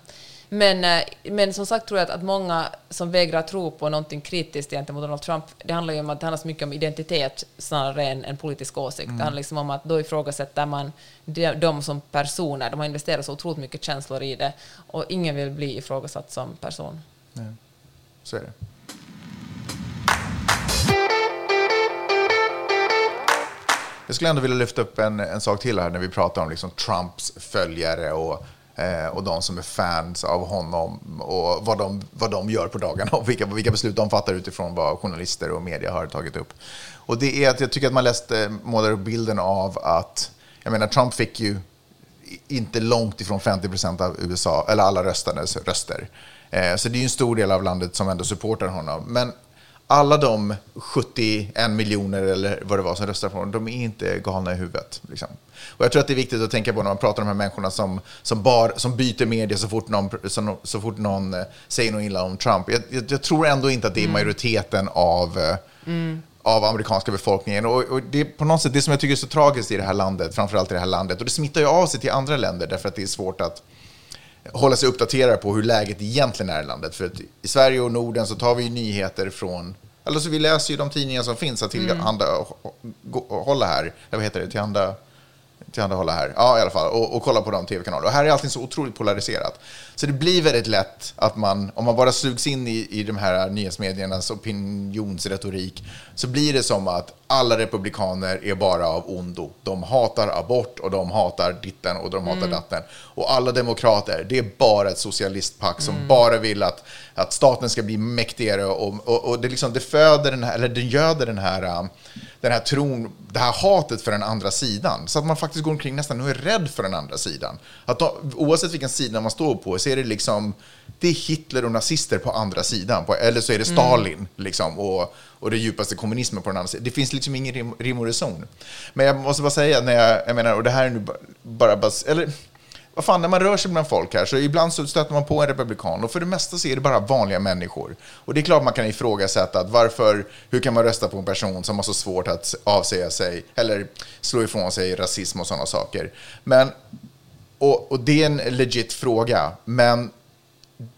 Speaker 1: Men, eh, men som sagt tror jag att, att många som vägrar tro på någonting kritiskt gentemot Donald Trump, det handlar ju om att det handlar så mycket om identitet snarare än en politisk åsikt. Det handlar liksom om att då ifrågasätter man de, de som personer. De har investerat så otroligt mycket känslor i det och ingen vill bli ifrågasatt som person.
Speaker 2: Så är det. Jag skulle ändå vilja lyfta upp en, en sak till här när vi pratar om liksom Trumps följare och, Eh, och de som är fans av honom och vad de, vad de gör på dagarna och vilka, vilka beslut de fattar utifrån vad journalister och media har tagit upp. Och det är att jag tycker att man läste, målar upp bilden av att, jag menar Trump fick ju inte långt ifrån 50 procent av USA, eller alla röstandes röster. Eh, så det är ju en stor del av landet som ändå supportar honom. Men alla de 71 miljoner eller vad det var som röstar på honom, de är inte galna i huvudet. Liksom. Och jag tror att det är viktigt att tänka på när man pratar om de här människorna som, som, bar, som byter media så fort någon, så, så fort någon eh, säger något illa om Trump. Jag, jag, jag tror ändå inte att det är majoriteten av eh, av amerikanska befolkningen. Och, och det är på något sätt det som jag tycker är så tragiskt i det här landet, framförallt i det här landet. Och det smittar ju av sig till andra länder därför att det är svårt att hålla sig uppdaterad på hur läget egentligen är i landet. För att i Sverige och Norden så tar vi ju nyheter från, eller så vi läser ju de tidningar som finns att tillhanda, hålla här, vad heter det, tillhanda, tillhandahålla här. Ja, i alla fall. Och, och kolla på de tv-kanaler. Och här är allting så otroligt polariserat. Så det blir väldigt lätt att man, om man bara sugs in i, i de här nyhetsmediernas opinionsretorik, så blir det som att alla republikaner är bara av ondo. De hatar abort och de hatar ditten och de hatar datten. Och alla demokrater, det är bara ett socialistpack som bara vill att, att staten ska bli mäktigare och, och, och det, liksom, det föder den här, eller det göder den här, den här tron, det här hatet för den andra sidan. Så att man faktiskt går omkring nästan och är rädd för den andra sidan. Att då, oavsett vilken sida man står på så är det liksom, det är Hitler och nazister på andra sidan. På, eller så är det Stalin liksom, och, och det djupaste kommunismen på den andra sidan. Det finns liksom ingen rim, rim och reson. Men jag måste bara säga, när jag, jag menar, och det här är nu bara, bara eller vad fan, när man rör sig bland folk här så ibland så stöter man på en republikan och för det mesta så är det bara vanliga människor. Och det är klart man kan ifrågasätta att varför, hur kan man rösta på en person som har så svårt att avsäga sig eller slå ifrån sig rasism och sådana saker. Men, och, och det är en legit fråga, men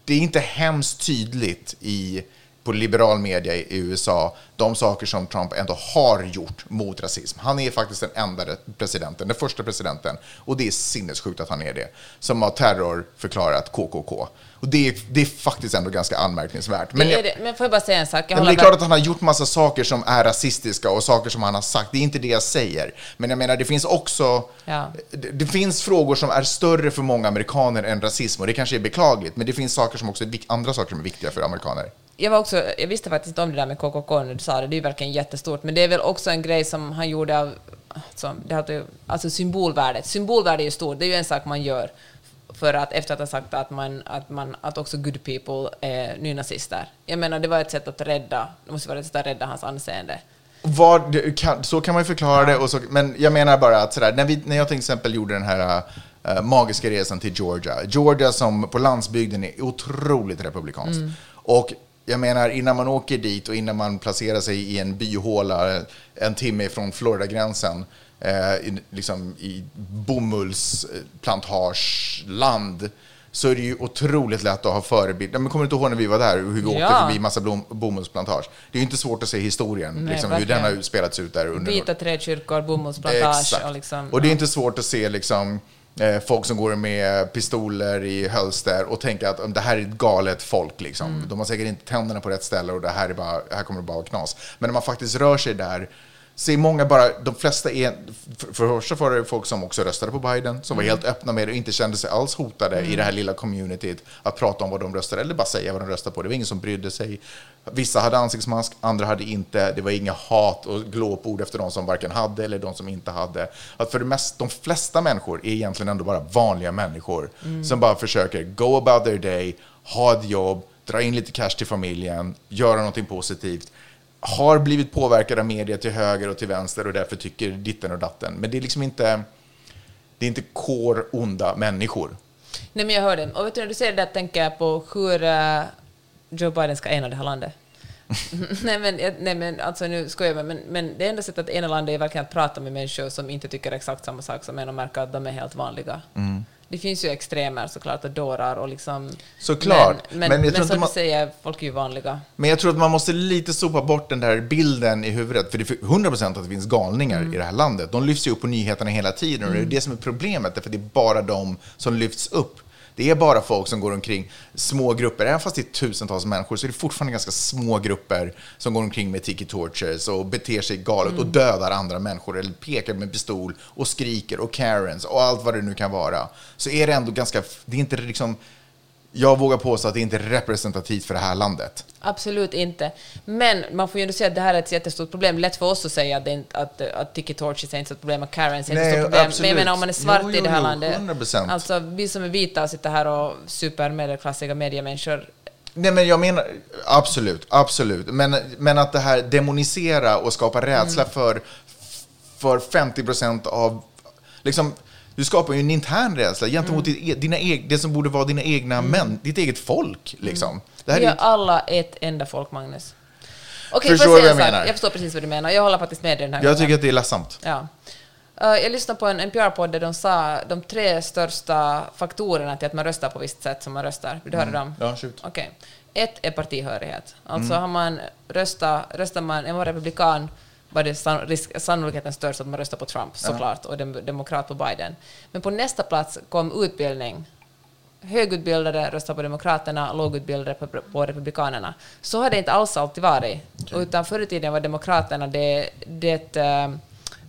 Speaker 2: det är inte hemskt tydligt i, på liberal media i USA de saker som Trump ändå har gjort mot rasism. Han är faktiskt den enda presidenten, den första presidenten, och det är sinnessjukt att han är det, som har terrorförklarat KKK. Och det är, det är faktiskt ändå ganska anmärkningsvärt. Men, jag,
Speaker 1: men får jag bara säga en sak?
Speaker 2: Det är klart att han har gjort massa saker som är rasistiska och saker som han har sagt. Det är inte det jag säger. Men jag menar, det finns också...
Speaker 1: Ja.
Speaker 2: Det, det finns frågor som är större för många amerikaner än rasism och det kanske är beklagligt. Men det finns saker som också är, andra saker som är viktiga för amerikaner.
Speaker 1: Jag, var också, jag visste faktiskt inte om det där med KKK när du sa det, det är ju verkligen jättestort, men det är väl också en grej som han gjorde av alltså, det hade, alltså symbolvärdet. Symbolvärdet är ju stort, det är ju en sak man gör för att efter att ha sagt att, man, att, man, att också good people är nynazister. Jag menar, det var ett sätt att rädda, det måste vara ett sätt att rädda hans anseende.
Speaker 2: Vad, kan, så kan man ju förklara det, och så, men jag menar bara att sådär, när, vi, när jag till exempel gjorde den här äh, magiska resan till Georgia, Georgia som på landsbygden är otroligt republikanskt. Och jag menar, innan man åker dit och innan man placerar sig i en byhåla en timme från Florida-gränsen, eh, i, liksom i bomullsplantageland, så är det ju otroligt lätt att ha förebilder. Men kommer du inte ihåg när vi var där, hur vi åkte
Speaker 1: Ja.
Speaker 2: förbi massa blom, bomullsplantage? Det är ju inte svårt att se historien,
Speaker 1: Nej,
Speaker 2: liksom, hur den har spelats ut där under
Speaker 1: Vita träkyrkor, bomullsplantage
Speaker 2: Exakt.
Speaker 1: och liksom...
Speaker 2: och det är inte svårt att se liksom, folk som går med pistoler i hölster och tänka att det här är ett galet folk. Liksom.
Speaker 1: Mm.
Speaker 2: De har säkert inte tänderna på rätt ställe och det här, är bara, här kommer det bara vara knas. Men när man faktiskt rör sig där så är många bara, de flesta är, för, för det första var det folk som också röstade på Biden, som
Speaker 1: Mm.
Speaker 2: var helt öppna med det och inte kände sig alls hotade i det här lilla communityt att prata om vad de röstade eller bara säga vad de röstade på. Det var ingen som brydde sig. Vissa hade ansiktsmask, andra hade inte. Det var inga hat och glåpord efter de som varken hade eller de som inte hade. Att för det mest, de flesta människor är egentligen ändå bara vanliga människor som bara försöker go about their day, ha ett jobb, dra in lite cash till familjen, göra någonting positivt har blivit påverkad av media till höger och till vänster och därför tycker ditten och datten. Men det är liksom inte, det är inte core onda människor.
Speaker 1: Nej, men jag hör det. Och vet du, när du säger det där tänker jag på hur eh, Joe Biden ska ena det här landet. nej, men, nej, men alltså nu skojar jag, men, men det enda sättet att ena landet är verkligen att prata med människor som inte tycker exakt samma sak som en och märka att de är helt vanliga.
Speaker 2: Mm.
Speaker 1: Det finns ju extremer såklart och dårar och liksom...
Speaker 2: Såklart,
Speaker 1: Men,
Speaker 2: men
Speaker 1: men,
Speaker 2: jag
Speaker 1: men, som
Speaker 2: man-
Speaker 1: du säger, folk är ju vanliga.
Speaker 2: Men jag tror att man måste lite sopa bort den där bilden i huvudet. För det är 100% att det finns galningar i det här landet. De lyfts ju upp på nyheterna hela tiden och det är det som är problemet. Därför det är bara de som lyfts upp. Det är bara folk som går omkring, små grupper, även fast det är tusentals människor så är det fortfarande ganska små grupper som går omkring med tiki torches och beter sig galet och dödar andra människor eller pekar med pistol och skriker och Karens och allt vad det nu kan vara. Så är det ändå ganska, det är inte liksom, jag vågar påstå att det inte är representativt för det här landet.
Speaker 1: Absolut inte. Men man får ju ändå säga att det här är ett jättestort problem. Lätt för oss att säga att, inte, att, att Tiki Torches är inte ett problem, att Karens är inte ett problem.
Speaker 2: absolut.
Speaker 1: Men jag menar om man är svart
Speaker 2: Jo,
Speaker 1: i
Speaker 2: jo,
Speaker 1: det här
Speaker 2: jo,
Speaker 1: landet.
Speaker 2: 100%.
Speaker 1: Alltså vi som är vita och sitter här och supermedelklassiga mediemänniskor.
Speaker 2: Nej, men jag menar absolut, absolut. Men, men att det här demonisera och skapa rädsla
Speaker 1: Mm.
Speaker 2: för, för 50 procent av... Liksom, du skapar ju en intern rädsla gentemot
Speaker 1: Mm.
Speaker 2: e- dina det som borde vara dina egna män, ditt eget folk. Liksom. Det här
Speaker 1: Vi
Speaker 2: är ju,
Speaker 1: alla ett enda folk, Magnus. Okej,
Speaker 2: Förstår du vad jag menar?
Speaker 1: Jag förstår precis vad du menar. Jag håller faktiskt med dig den här
Speaker 2: jag
Speaker 1: gången.
Speaker 2: tycker att det är ledsamt.
Speaker 1: Ja. Eh, jag lyssnade på en NPR-podd där de sa de tre största faktorerna till att man röstar på visst sätt som man röstar. Vill du höra dem?
Speaker 2: Mm. Ja, shoot.
Speaker 1: Okej. Ett är partihörighet. Alltså
Speaker 2: Mm.
Speaker 1: har man röstat, röstar man, är man republikan var det san, risk, sannolikheten störst att man röstar på Trump såklart och dem, demokrat på Biden. Men på nästa plats kom utbildning. Högutbildade röstar på Demokraterna, lågutbildade på, på Republikanerna. Så har det inte alls alltid varit. Utan förr i tiden var Demokraterna det, det eh,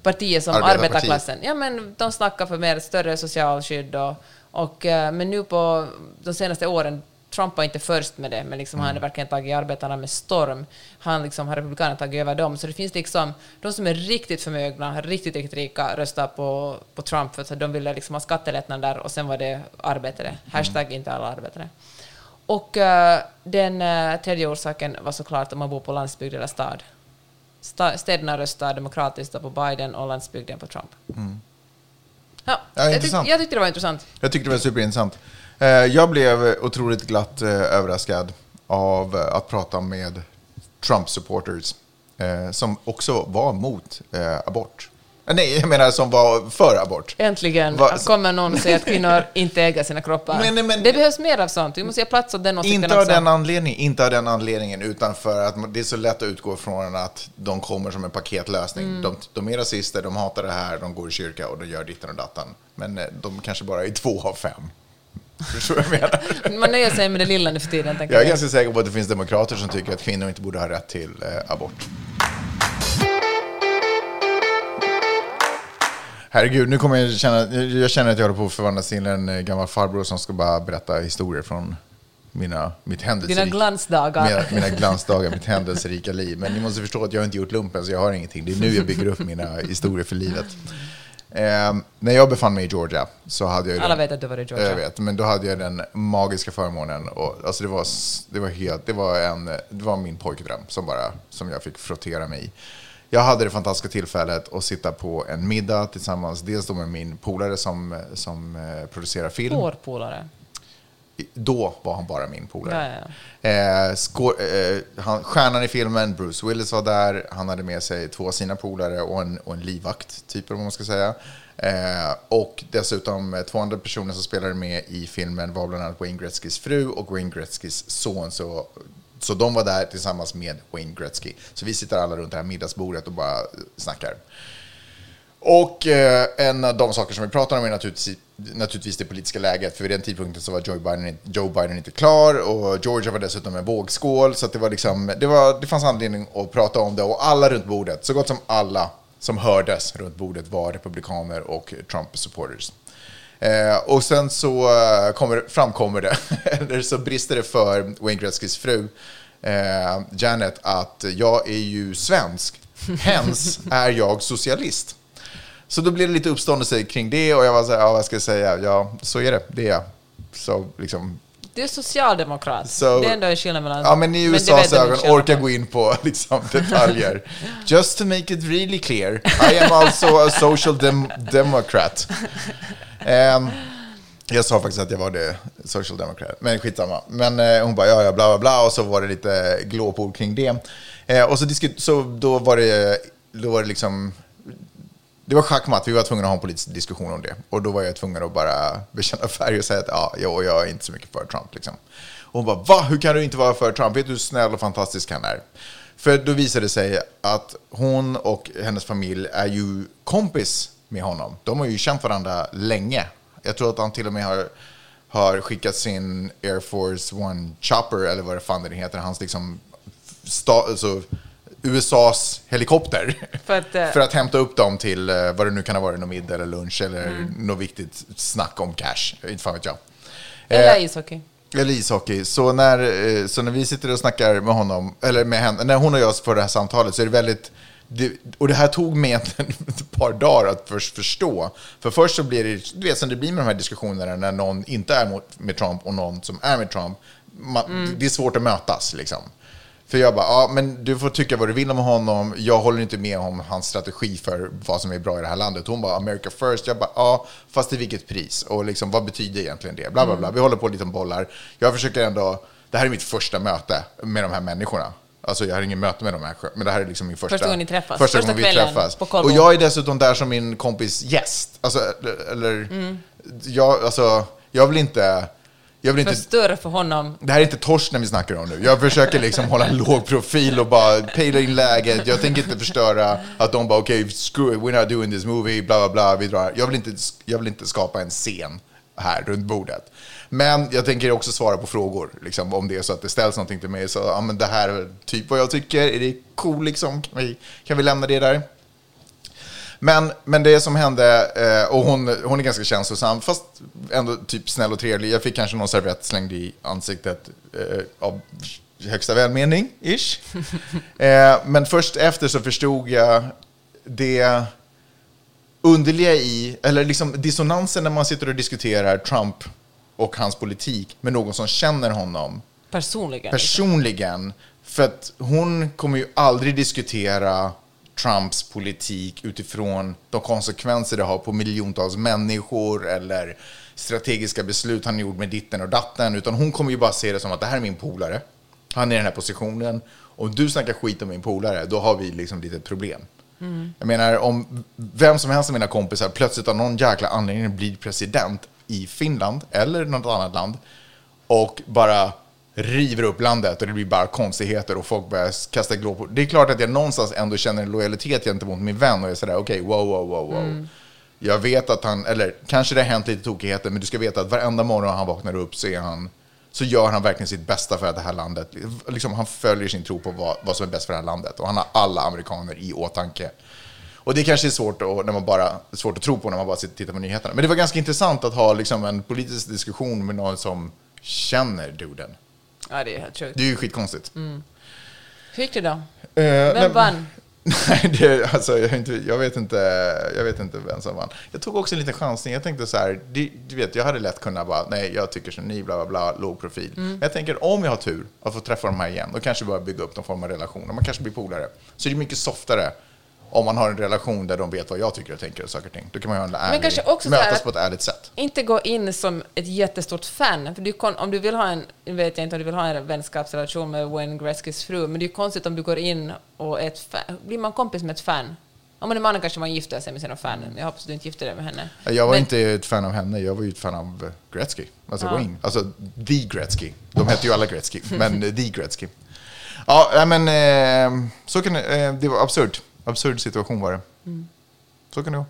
Speaker 1: partiet som arbetarklassen. Ja, men de snackar för mer större socialskydd och, och eh, men nu på de senaste åren Trump var inte först med det, men liksom han
Speaker 2: Mm.
Speaker 1: hade verkligen tagit arbetarna med storm. Han liksom har republikanerna tagit över dem. Så det finns liksom, de som är riktigt förmögna, riktigt, riktigt rika, röstar på, på Trump för att de ville liksom ha skattelättnader och sen var det arbetare.
Speaker 2: Mm.
Speaker 1: Hashtag inte alla arbetare. Och eh, den eh, tredje orsaken var såklart om man bor på landsbygd eller stad. Sta- städerna röstar demokratiskt på Biden och landsbygden på Trump. Ja,
Speaker 2: Mm. Ja,
Speaker 1: jag, tyck, jag tyckte det var intressant.
Speaker 2: Jag tyckte det var superintressant. Eh, Jag blev otroligt glatt eh, överraskad av eh, att prata med Trump-supporters som också var mot abort. Nej, jag menar som var för abort.
Speaker 1: Äntligen
Speaker 2: Va-
Speaker 1: kommer någon säger att kvinnor inte äger sina kroppar.
Speaker 2: Men- men-
Speaker 1: det behövs mer av sånt. Vi måste ge plats åt den åsikten
Speaker 2: Inte av,
Speaker 1: också.
Speaker 2: den anledningen, inte av den anledningen, utan för att det är så lätt att utgå från att de kommer som en paketlösning.
Speaker 1: Mm.
Speaker 2: De, de är rasister, de hatar det här, de går i kyrka och de gör ditten och datten. Men de kanske bara är två av fem. Förstår du vad jag menar?
Speaker 1: Man nöjer sig med det lilla nu för tiden.
Speaker 2: Jag är
Speaker 1: jag.
Speaker 2: ganska säker på att det finns demokrater som tycker att kvinnor inte borde ha rätt till eh, abort. Herregud, nu kommer jag känna, jag känner att jag håller på att förvandlas till en eh, gammal farbror som ska bara berätta historier från mina, mitt
Speaker 1: Dina
Speaker 2: händelserika,
Speaker 1: glansdagar.
Speaker 2: mina, mina glansdagar, mitt händelserika liv. Men ni måste förstå att jag inte gjort lumpen så jag har ingenting. Det är nu jag bygger upp mina historier för livet. Eh, när jag befann mig i Georgia så hade jag
Speaker 1: Alla
Speaker 2: den-
Speaker 1: vet att du var i Georgia.
Speaker 2: jag vet, men då hade jag den magiska förmånen. Och, alltså det, var, det, var helt, det, var en, det var min pojkdröm som, bara, som jag fick frottera mig i. Jag hade det fantastiska tillfället att sitta på en middag tillsammans, dels med min polare som, som eh, producerar film.
Speaker 1: Vår polare.
Speaker 2: Då var han bara min polare.
Speaker 1: Ja, ja,
Speaker 2: Eh, eh, han, stjärnan i filmen, Bruce Willis, var där. Han hade med sig två av sina polare och en, och en livvakt, typ vad man ska säga. Eh, och dessutom eh, två andra personer som spelade med i filmen var bland annat Wayne Gretzkys fru och Wayne Gretzkys son. Så, så de var där tillsammans med Wayne Gretzky. Så vi sitter alla runt det här middagsbordet och bara snackar. Och eh, en av de saker som vi pratar om är naturligtvis, naturligtvis det politiska läget. För vid den tidpunkten så var Joe Biden, Joe Biden inte klar och Georgia var dessutom en vågskål. Så att det, var liksom, det, var, det fanns anledning att prata om det. Och alla runt bordet, så gott som alla som hördes runt bordet var republikaner och Trump-supporters. Eh, och sen så eh, kommer, framkommer det, eller så brister det för Wayne Gretzkys fru eh, Janet att jag är ju svensk, hens är jag socialist. Så då blev det lite uppståndelse kring det och jag var så här, ja vad ska jag säga, ja så är det, det är jag. Så liksom,
Speaker 1: Du är socialdemokrat.
Speaker 2: Så-
Speaker 1: det är ändå en skillnad mellan...
Speaker 2: ja men i USAs ögon orkar gå in på liksom detaljer. Just to make it really clear, I am also a social dem democrat. Ehm, jag sa faktiskt att jag var det, social democrat, men skitsamma. Men eh, hon bara, ja, ja, bla, bla, bla, och så var det lite glåpord kring det. Eh, och så, så då var det, då var det liksom, det var schackmatt, vi var tvungna att ha en politisk diskussion om det. Och då var jag tvungen att bara bekänna färg och säga att ja, jag, jag är inte så mycket för Trump. Liksom. Och hon bara, va? Hur kan du inte vara för Trump? Vet du hur snäll och fantastisk han är? För då visade det sig att hon och hennes familj är ju kompis med honom. De har ju känt varandra länge. Jag tror att han till och med har, har skickat sin Air Force One Chopper, eller vad det fan det heter, hans liksom sta, alltså, USAs helikopter.
Speaker 1: För att, eh,
Speaker 2: för att hämta upp dem till eh, vad det nu kan ha varit, någon middag eller lunch eller något viktigt snack om cash. Inte fan vet jag.
Speaker 1: Eller
Speaker 2: Eh,
Speaker 1: ishockey.
Speaker 2: eller ishockey. Så när, så när vi sitter och snackar med honom, eller med henne, när hon och jag får det här samtalet så är det väldigt, det, och det här tog mig egentligen ett par dagar att först förstå. För först så blir det, du vet som det blir med de här diskussionerna när någon inte är mot, med Trump och någon som är med Trump. Man, Det är svårt att mötas liksom. För jag bara, ja men du får tycka vad du vill om honom. Jag håller inte med om hans strategi för vad som är bra i det här landet. Hon bara, America first. Jag bara, ja, fast till vilket pris? Och liksom, vad betyder egentligen det? Bla, bla, bla. Vi håller på lite bollar. Jag försöker ändå, det här är mitt första möte med de här människorna. Alltså jag har ingen möte med de här, men det här är liksom min första...
Speaker 1: Första gången ni träffas.
Speaker 2: Första,
Speaker 1: Första
Speaker 2: gången vi träffas. Och jag är dessutom där som min kompis gäst. Alltså, eller... Jag, alltså, jag vill inte... Jag vill inte
Speaker 1: större för honom.
Speaker 2: det här är inte torsten vi snackar om nu. Jag försöker liksom hålla en låg profil och bara pejla in läget. Jag tänker inte förstöra att de bara okej, screw it, we're not doing this movie, bla bla bla, vi drar. Jag vill inte, jag vill inte skapa en scen här runt bordet. Men jag tänker också svara på frågor, liksom, om det är så att det ställs någonting till mig. Så, ja men det här är typ vad jag tycker, är det cool liksom? Kan vi, kan vi lämna det där? Men, men det som hände, eh, och hon, hon är ganska känslosam, fast ändå typ snäll och trevlig. Jag fick kanske någon servett slängd i ansiktet eh, av högsta välmening, ish. eh, men först efter så förstod jag det underliga i, eller liksom dissonansen när man sitter och diskuterar Trump och hans politik med någon som känner honom
Speaker 1: Personligen.
Speaker 2: personligen. För att hon kommer ju aldrig diskutera Trumps politik utifrån de konsekvenser det har på miljontals människor eller strategiska beslut han gjort med ditten och datten. Utan hon kommer ju bara se det som att det här är min polare. Han är i den här positionen. Om du snackar skit om min polare, då har vi liksom ett litet problem. Jag menar, om vem som helst av mina kompisar plötsligt av någon jäkla anledning blir president i Finland eller något annat land och bara river upp landet och det blir bara konstigheter och folk börjar kasta glåpor. Det är klart att jag någonstans ändå känner en lojalitet gentemot min vän och är sådär, okej, wow, wow, wow, wow. Jag vet att han, eller kanske det har hänt lite tokigheter, men du ska veta att varenda morgon han vaknar upp så är han så gör han verkligen sitt bästa för det här landet, liksom han följer sin tro på vad, vad som är bäst för det här landet och han har alla amerikaner i åtanke. Och det kanske är svårt att, när man bara, svårt att tro på när man bara sitter och tittar på nyheterna. Men det var ganska intressant att ha liksom en politisk diskussion med någon som känner duden.
Speaker 1: Ja, det är helt sjukt.
Speaker 2: Det är ju skitkonstigt.
Speaker 1: Hur gick det då?
Speaker 2: Eh,
Speaker 1: Vem
Speaker 2: nej,
Speaker 1: vann?
Speaker 2: Nej, det, alltså, jag, inte, jag, vet inte, jag vet inte vem som vann. Jag tog också en liten chansning. Jag tänkte så här, du, du vet, jag hade lätt kunnat bara, nej, jag tycker som ni, bla, bla, bla, låg profil. Men jag tänker, om jag har tur att få träffa de här igen, då kanske vi börjar bygga upp någon form av relation. Man kanske blir polare. Så det är mycket softare om man har en relation där de vet vad jag tycker och tänker och saker och ting. Då kan man ju en ärlig,
Speaker 1: kanske också
Speaker 2: mötas på ett ärligt sätt.
Speaker 1: Inte gå in som ett jättestort fan. För du kon, om du vill ha en, vet jag inte om du vill ha en vänskapsrelation med Wayne Gretzkys fru, men det är ju konstigt om du går in och är ett fan. Blir man kompis med ett fan? Om man är man kanske man gifter sig med sina fan. Jag hoppas du inte gifter dig med henne.
Speaker 2: Jag var
Speaker 1: Men-
Speaker 2: inte ett fan av henne, jag var ju ett fan av Gretzky. Alltså
Speaker 1: Ja.
Speaker 2: Wayne. Alltså the Gretzky. De hette ju alla Gretzky, men the Gretzky. Ja, men eh, så kan det, eh, det var absurt. Absurd situation var det. Så kan det vara.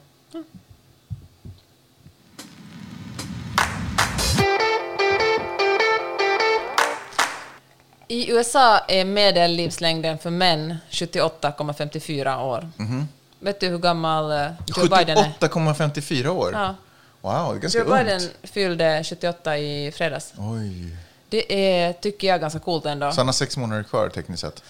Speaker 1: I USA är medellivslängden för män 78,54 år. Vet du hur gammal eh, Joe Biden är?
Speaker 2: 78,54 år?
Speaker 1: Ja.
Speaker 2: Wow, det är ganska
Speaker 1: Joe Biden
Speaker 2: ungt.
Speaker 1: fyllde 78 i fredags.
Speaker 2: Oj.
Speaker 1: Det är, tycker jag, ganska coolt ändå.
Speaker 2: Så han har sex månader kvar tekniskt sett.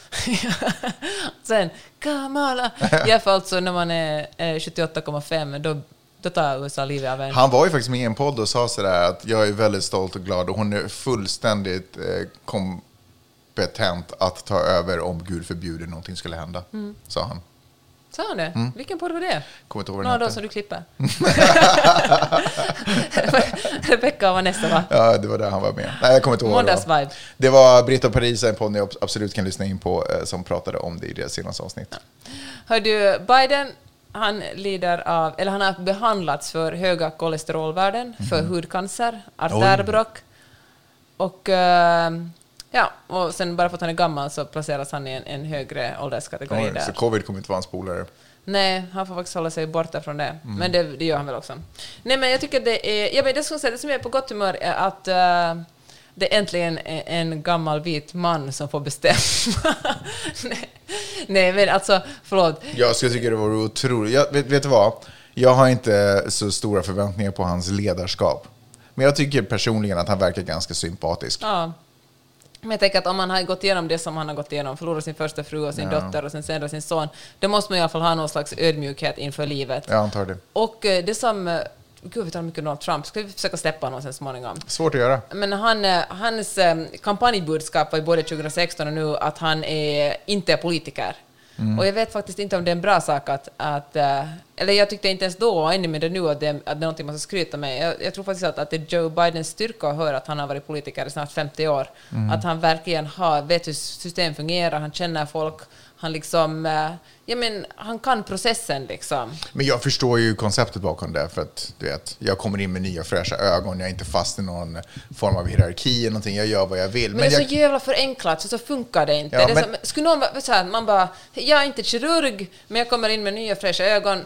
Speaker 1: Sen, Kamala! Ja, för alltså när man är eh, 78,5 då, då tar USA livet av en.
Speaker 2: Han var ju faktiskt med i en podd och sa sådär att jag är väldigt stolt och glad och hon är fullständigt eh, kompetent att ta över om Gud förbjuder någonting skulle hända,
Speaker 1: Mm.
Speaker 2: sa han.
Speaker 1: Sa han det?
Speaker 2: Mm.
Speaker 1: Vilken podd var det?
Speaker 2: Kommer inte ihåg
Speaker 1: dem
Speaker 2: hette.
Speaker 1: som du klipper? Rebecca och Vanessa, va?
Speaker 2: Ja, det var där han var med. Nej, jag kommer inte ihåg. var.
Speaker 1: Måndagsvibe.
Speaker 2: Det var Britta Paris, en podd ni absolut kan lyssna in på, eh, som pratade om det i deras senaste avsnitt.
Speaker 1: Hör du, Biden, han lider av, eller han har behandlats för höga kolesterolvärden, för
Speaker 2: Mhm.
Speaker 1: hudcancer, artärbråck och eh, ja, och sen bara för att han är gammal så placeras han i en, en högre ålderskategori där.
Speaker 2: så covid kommer inte vara en spolare.
Speaker 1: Nej, han får faktiskt hålla sig borta från det.
Speaker 2: Mm.
Speaker 1: Men det, det gör han väl också. Nej, men jag tycker det är... Ja, men det, skulle säga, det som är på gott humör är att eh, det äntligen är en gammal vit man som får bestämma. nej, nej, men alltså, förlåt.
Speaker 2: Jag skulle tycka det vore otroligt. Jag, vet, vet du vad? Jag har inte så stora förväntningar på hans ledarskap. Men jag tycker personligen att han verkar ganska sympatisk.
Speaker 1: Ja. Men jag tänker att om man har gått igenom det som han har gått igenom, förlorat sin första fru och sin
Speaker 2: Ja.
Speaker 1: dotter och sen senare sin son, då måste man i alla fall ha någon slags ödmjukhet inför livet.
Speaker 2: Jag antar det.
Speaker 1: Och eh, det som... eh, Gud, vi talar mycket Donald Trump. Ska vi försöka släppa honom sen småningom?
Speaker 2: Svårt att göra.
Speaker 1: Men han, eh, hans kampanjbudskap var ju både 2016 och nu att han är, inte är politiker. Och jag vet faktiskt inte om det är en bra sak att... att eh, eller jag tyckte inte ens då, och ännu mindre nu, att det, att det är någonting man ska skryta med. Jag, jag tror faktiskt att, att det är Joe Bidens styrka att höra att han har varit politiker i snart 50 år. Att han verkligen har, vet hur system fungerar, han känner folk, han liksom... ja, men, han kan processen liksom.
Speaker 2: Men jag förstår ju konceptet bakom det. För att du vet, jag kommer in med nya fräscha ögon. Jag är inte fast i någon form av hierarki eller någonting. Jag gör vad jag vill.
Speaker 1: Men, det är
Speaker 2: jag,
Speaker 1: så jävla förenklat, så, så funkar det inte.
Speaker 2: Ja,
Speaker 1: det
Speaker 2: men-
Speaker 1: som, skulle någon vara så här, man bara, jag är inte kirurg, men jag kommer in med nya fräscha ögon,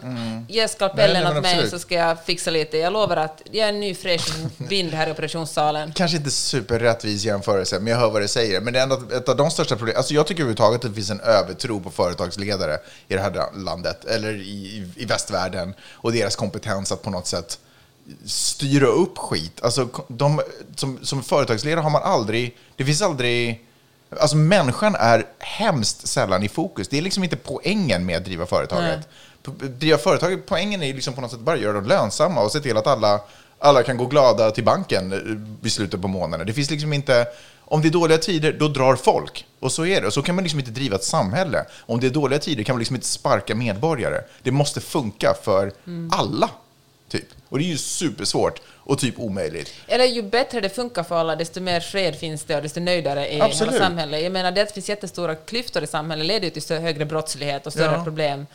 Speaker 1: ge
Speaker 2: Nej,
Speaker 1: skalpellen
Speaker 2: men
Speaker 1: åt mig så ska jag fixa lite. Jag lovar att jag är en ny fräsch vind här i operationssalen.
Speaker 2: kanske inte superrättvis jämförelse, men jag hör vad du säger. Men det är ändå ett av de största problemen. Alltså jag tycker överhuvudtaget att det finns en övertro på företagsledare. I det här landet, eller i, i västvärlden, och deras kompetens att på något sätt styra upp skit. Alltså, de, som, som företagsledare har man aldrig, det finns aldrig, alltså människan är hemskt sällan i fokus. Det är liksom inte poängen med att driva företaget. Driva företaget, poängen är liksom på något sätt bara att göra dem lönsamma och se till att alla, alla kan gå glada till banken i slutet på månaden. Det finns liksom inte, om det är dåliga tider, då drar folk. Och så är det. Och så kan man liksom inte driva ett samhälle. Om det är dåliga tider kan man liksom inte sparka medborgare. Det måste funka för alla. Typ. Och det är ju supersvårt och typ omöjligt.
Speaker 1: Eller ju bättre det funkar för alla, desto mer fred finns det och desto nöjdare är
Speaker 2: Absolut.
Speaker 1: hela samhället. Jag menar, det att det finns jättestora klyftor i samhället leder ju till högre brottslighet och större
Speaker 2: Ja.
Speaker 1: problem.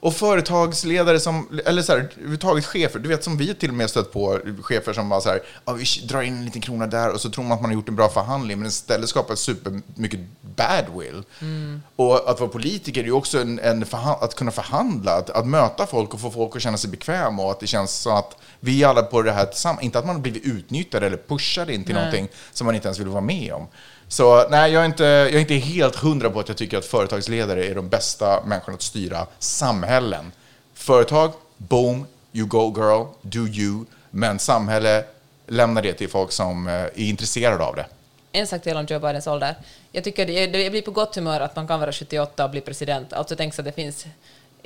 Speaker 2: Och företagsledare som, eller så här, överhuvudtaget chefer, du vet som vi till och med stött på chefer som bara så här, ja, vi drar in en liten krona där och så tror man att man har gjort en bra förhandling, men istället skapar supermycket badwill. Och att vara politiker är ju också en, en att kunna förhandla, att, att möta folk och få folk att känna sig bekväma och att det känns så att vi är alla på det här tillsammans, inte att man har blivit utnyttjad eller pushad in till
Speaker 1: Nej.
Speaker 2: någonting som man inte ens vill vara med om. Så nej, jag är, inte, jag är inte helt hundra på att jag tycker att företagsledare är de bästa människorna att styra samhällen. Företag, boom, you go girl, do you. Men samhälle, lämna det till folk som eh, är intresserade av det.
Speaker 1: En sak till om Joe Bidens ålder. Jag tycker det, det, jag blir på gott humör att man kan vara 78 och bli president. Alltså tänk så att det finns...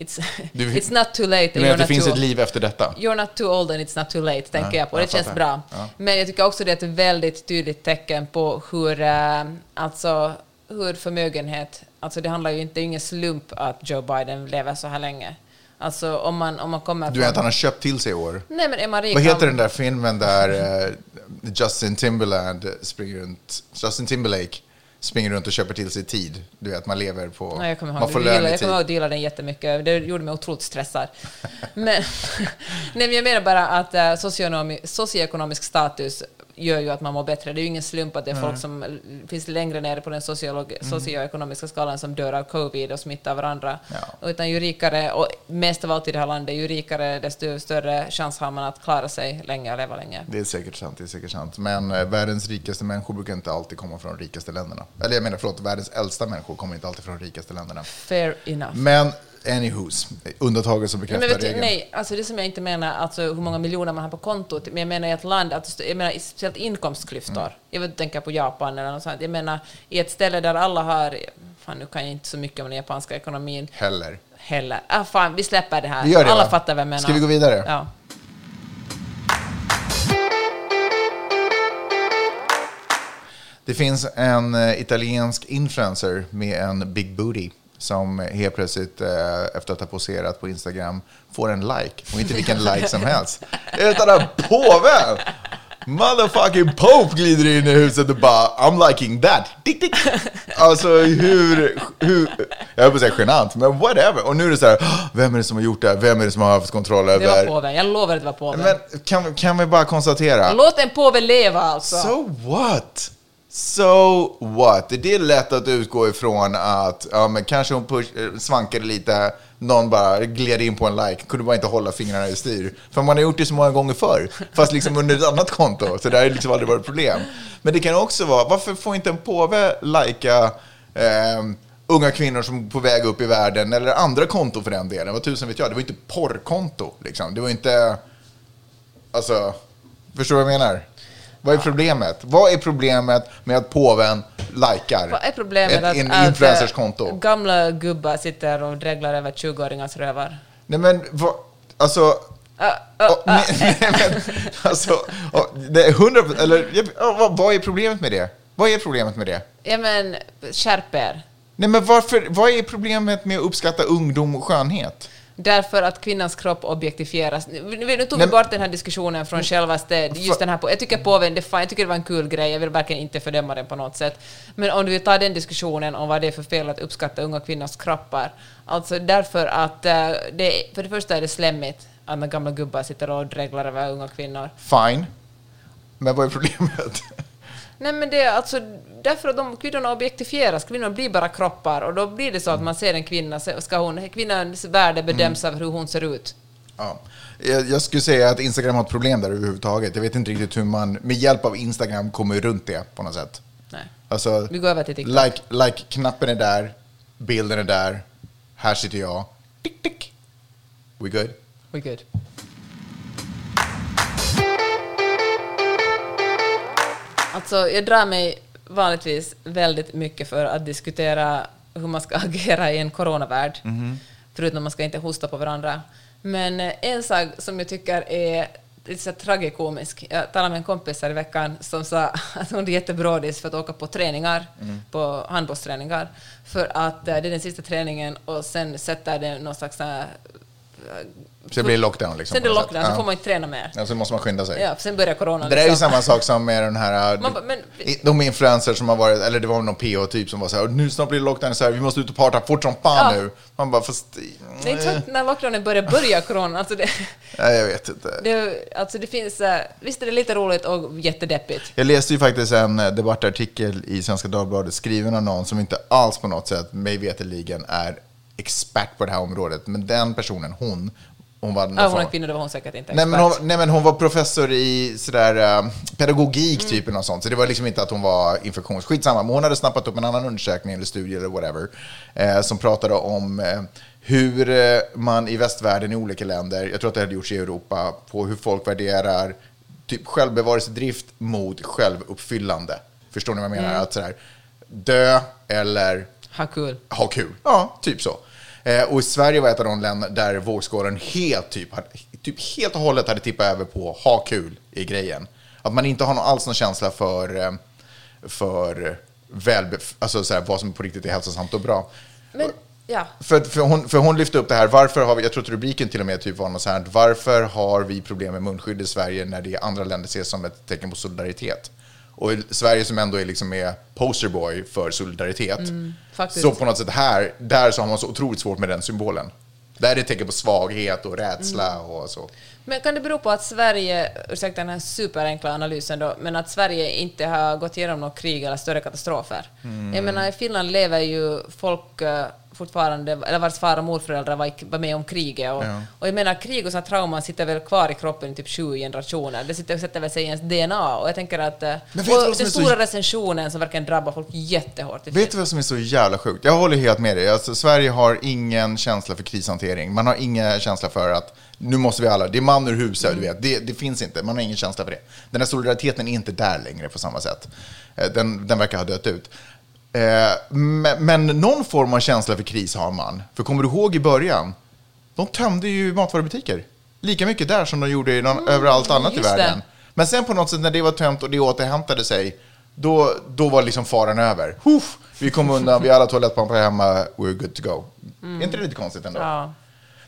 Speaker 1: It's,
Speaker 2: Du-
Speaker 1: it's not too late.
Speaker 2: Du menar att det finns
Speaker 1: too
Speaker 2: ett liv efter detta?
Speaker 1: You're not too old and it's not too late, tänker
Speaker 2: Ja,
Speaker 1: jag på.
Speaker 2: jag
Speaker 1: Det känns
Speaker 2: fattar.
Speaker 1: bra.
Speaker 2: Ja.
Speaker 1: Men jag tycker också det är ett väldigt tydligt tecken på hur, eh, alltså, hur förmögenhet... Alltså det handlar ju inte, det är ingen slump att Joe Biden lever så här länge. Alltså om man, om man kommer
Speaker 2: Du vet att han har köpt till sig år?
Speaker 1: Nej men är man rik...
Speaker 2: Vad heter den där filmen där eh, Justin Timberland springer runt, Justin Timberlake springer runt och köper till sig tid? Du vet, man lever på,
Speaker 1: Nej, jag kommer
Speaker 2: man får lön i
Speaker 1: jag kommer ihåg att deala den jättemycket. Det gjorde mig otroligt stressad. Men, nej, men jag menar bara att socioekonomi- socioekonomisk status gör ju att man mår bättre. Det är ju ingen slump att det är folk som eh, finns längre ner på den sociolog-
Speaker 2: Mm.
Speaker 1: socioekonomiska skalan som dör av covid och smittar varandra.
Speaker 2: Ja.
Speaker 1: Utan ju rikare, och mest av allt i det här landet, ju rikare desto större chans har man att klara sig länge och leva länge.
Speaker 2: Det är säkert sant, det är säkert sant. Men eh, världens rikaste människor brukar inte alltid komma från de rikaste länderna. Eller jag menar, förlåt, världens äldsta människor kommer inte alltid från de rikaste länderna.
Speaker 1: Fair enough.
Speaker 2: Men anywhos, undantaget som bekräftar regeln.
Speaker 1: nej, alltså det som jag inte menar, alltså hur många miljoner man har på kontot, men jag menar i ett land, alltså, jag menar speciellt inkomstklyftor.
Speaker 2: Mm.
Speaker 1: Jag inte tänka på Japan eller något sånt. Jag menar i ett ställe där alla har, fan nu kan jag inte så mycket om den japanska ekonomin
Speaker 2: Heller.
Speaker 1: heller. Ah, fan, vi släpper det här.
Speaker 2: Vi gör det,
Speaker 1: alla
Speaker 2: va?
Speaker 1: fattar vad jag menar.
Speaker 2: Ska vi gå vidare?
Speaker 1: Ja.
Speaker 2: Det finns en eh, italiensk influencer med en big booty som helt plötsligt eh, efter att ha poserat på Instagram får en like. Och inte vilken like som helst. Utan att påven! Motherfucking Pope glider in i huset och bara I'm liking that. Dick, dick. Alltså hur, hur, jag höll på att säga genant, men whatever. Och nu är det så här, "Åh, vem är det som har gjort det? Vem är det som har haft kontroll
Speaker 1: Det var
Speaker 2: över?
Speaker 1: påven. Jag lovar att det var påven.
Speaker 2: Men kan, kan vi bara konstatera?
Speaker 1: Låt en påve leva alltså.
Speaker 2: So what? So what? Det är lätt att utgå ifrån att ja, men kanske hon push, eh, svankade lite, någon bara gled in på en like, kunde bara inte hålla fingrarna i styr. För man har gjort det så många gånger förr, fast liksom under ett annat konto. Så det har liksom aldrig varit problem. Men det kan också vara, varför får inte en påve lajka eh, unga kvinnor som är på väg upp i världen, eller andra konton för den delen? Vad tusen vet jag, det var inte porrkonto. Liksom. Det var inte... Alltså, förstår du vad jag menar? Vad är problemet? Vad är problemet med att påven likar
Speaker 1: Vad är problemet
Speaker 2: ett
Speaker 1: att,
Speaker 2: en
Speaker 1: att
Speaker 2: influencers
Speaker 1: äh,
Speaker 2: konto?
Speaker 1: gamla gubbar sitter och dreglar över 20-åringars rövar?
Speaker 2: Nej men, vad, alltså... Nej, nej, men, alltså, det är hundra eller jag- vad, vad är problemet med det? Vad är problemet med det?
Speaker 1: Ja men, skärp er.
Speaker 2: Nej men varför, vad är problemet med att uppskatta ungdom och skönhet?
Speaker 1: Därför att kvinnans kropp objektifieras. Nu, tog vi bort den här diskussionen från självaste, just den här på, jag tycker påven, det jag tycker det var en kul grej, jag vill verkligen inte fördöma den på något sätt. Men om du vill ta den diskussionen om vad det är för fel att uppskatta unga kvinnors kroppar, alltså därför att eh, det, för det första är det slemmigt att när gamla gubbar sitter och dreglar över unga kvinnor.
Speaker 2: Fine. Men vad är problemet?
Speaker 1: Nej men det är alltså därför att de kvinnorna objektifieras, kvinnor blir bara kroppar och då blir det så att man ser en kvinna, ska hon, kvinnans värde bedöms av hur hon ser ut.
Speaker 2: Ja. Jag, jag skulle säga att Instagram har ett problem där överhuvudtaget. Jag vet inte riktigt hur man med hjälp av Instagram kommer runt det på något sätt.
Speaker 1: Nej.
Speaker 2: Alltså,
Speaker 1: Vi går över till TikTok.
Speaker 2: like, like-knappen är där, bilden är där, Här sitter jag. Tick, tick. We good?
Speaker 1: We good. Alltså, jag drar mig vanligtvis väldigt mycket för att diskutera hur man ska agera i en coronavärld, förutom att man ska inte hosta på varandra. Men eh, en sak som jag tycker är lite så tragikomisk. Jag talade med en kompis här i veckan som sa att hon är jättebrådis för att åka på träningar, på handbollsträningar, för att eh, det är den sista träningen och sen sätter det någon slags så eh,
Speaker 2: Så det blir lockdown liksom.
Speaker 1: Sen är det
Speaker 2: något
Speaker 1: lockdown, så får man inte träna mer.
Speaker 2: Ja, så måste man skynda sig.
Speaker 1: Ja, sen börjar corona.
Speaker 2: Det där är ju
Speaker 1: liksom.
Speaker 2: samma sak som med den här,
Speaker 1: Man men-
Speaker 2: de influencers som har varit, eller det var någon PH-typ som var så här, nu snart blir det lockdown, så här, vi måste ut och parta fort som fan
Speaker 1: Ja.
Speaker 2: nu. Man bara, fast...
Speaker 1: Det är inte när lockdownen börjar börja corona. Alltså det,
Speaker 2: Nej, jag vet inte.
Speaker 1: det, alltså det finns, eh, visst är det lite roligt och jättedeppigt.
Speaker 2: Jag läste ju faktiskt en eh, debattartikel i Svenska Dagbladet skriven av någon som inte alls på något sätt, mig veterligen, är expert på det här området. Men den personen, hon, hon var...
Speaker 1: Ja, hon är kvinna, då var hon säkert inte
Speaker 2: Nej men, hon, nej men hon var professor i sådär, uh, pedagogik typ eller något sånt. Så det var liksom inte att hon var infektions... Skitsamma, men hon hade snappat upp en annan undersökning eller studie eller whatever. Eh, som pratade om eh, hur eh, man i västvärlden i olika länder, jag tror att det hade gjorts i Europa, på hur folk värderar typ självbevarelsedrift mot självuppfyllande. Förstår ni vad jag menar? Att sådär, dö eller
Speaker 1: Ha kul.
Speaker 2: ha kul. Ja, typ så. Eh, och Sverige var ett av de länder där vågskålen helt, typ, typ helt och hållet hade tippat över på ha kul i grejen. Att man inte har någon, alls någon känsla för, eh, för alltså så här, vad som på riktigt är hälsosamt och bra.
Speaker 1: Men, ja.
Speaker 2: För, för, hon, för hon lyfte upp det här, varför har vi, jag tror att rubriken till och med typ var något så här, varför har vi problem med munskydd i Sverige när det i andra länder ses som ett tecken på solidaritet? Och Sverige som ändå är liksom är posterboy för solidaritet,
Speaker 1: faktiskt.
Speaker 2: så på något sätt här, där så har man så otroligt svårt med den symbolen. Där är det tecken på svaghet och rädsla och så.
Speaker 1: Men kan det bero på att Sverige, ursäkta den här superenkla analysen då, men att Sverige inte har gått igenom något krig eller större katastrofer?
Speaker 2: Mm.
Speaker 1: Jag menar, i Finland lever ju folk eh, fortfarande, eller vars far och morföräldrar var, var med om kriget. Och,
Speaker 2: Ja.
Speaker 1: och jag menar, krig och sådana trauman sitter väl kvar i kroppen i typ sju generationer. Det sitter, sätter väl sig i ens DNA. Och jag tänker att... eh, den
Speaker 2: är så-
Speaker 1: stora recensionen som verkligen drabbar folk jättehårt.
Speaker 2: Vet du vad som är så jävla sjukt? Jag håller helt med dig. Alltså, Sverige har ingen känsla för krishantering. Man har ingen känsla för att nu måste vi alla, det är man ur huset, du vet. Det, det finns inte, man har ingen känsla för det. Den här solidariteten är inte där längre på samma sätt. Eh, Den, den verkar ha dött ut. Eh, Men, men någon form av känsla för kris har man. För kommer du ihåg i början? De tömde ju matvarubutiker. Lika mycket där som de gjorde i någon, överallt annat i
Speaker 1: just det.
Speaker 2: världen. Men sen på något sätt när det var tömt och det återhämtade sig, då, då var liksom faran över. Huff, vi kom undan, vi har alla toalettpampar hemma, we're good to go. Är inte det lite konstigt ändå?
Speaker 1: Ja.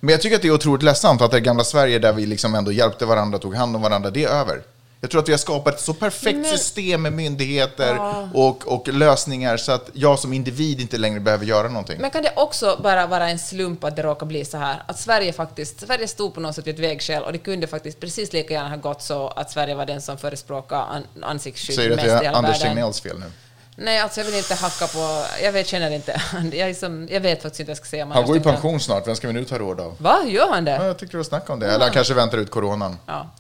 Speaker 2: Men jag tycker att det är otroligt ledsamt att det gamla Sverige där vi liksom ändå hjälpte varandra, tog hand om varandra, det är över. Jag tror att vi har skapat ett så perfekt
Speaker 1: Men-
Speaker 2: system med myndigheter och, och lösningar så att jag som individ inte längre behöver göra någonting.
Speaker 1: Men kan det också bara vara en slump att det råkar bli så här? Att Sverige faktiskt, Sverige stod på något sätt vid ett vägskäl och det kunde faktiskt precis lika gärna ha gått så att Sverige var den som förespråkade an, ansiktsskydd
Speaker 2: Säger du att
Speaker 1: mest i
Speaker 2: det är
Speaker 1: hela
Speaker 2: Anders
Speaker 1: världen.
Speaker 2: Tegnells fel nu?
Speaker 1: Nej, alltså jag vill inte hacka på... Jag vet, känner inte. Jag, är som, jag vet faktiskt inte vad jag ska säga
Speaker 2: Han går i pension snart, vem ska vi nu ta råd av?
Speaker 1: Va, gör han
Speaker 2: Ja,
Speaker 1: det?
Speaker 2: jag tyckte det var snack om det. Eller han kanske väntar ut coronan.
Speaker 1: Ja.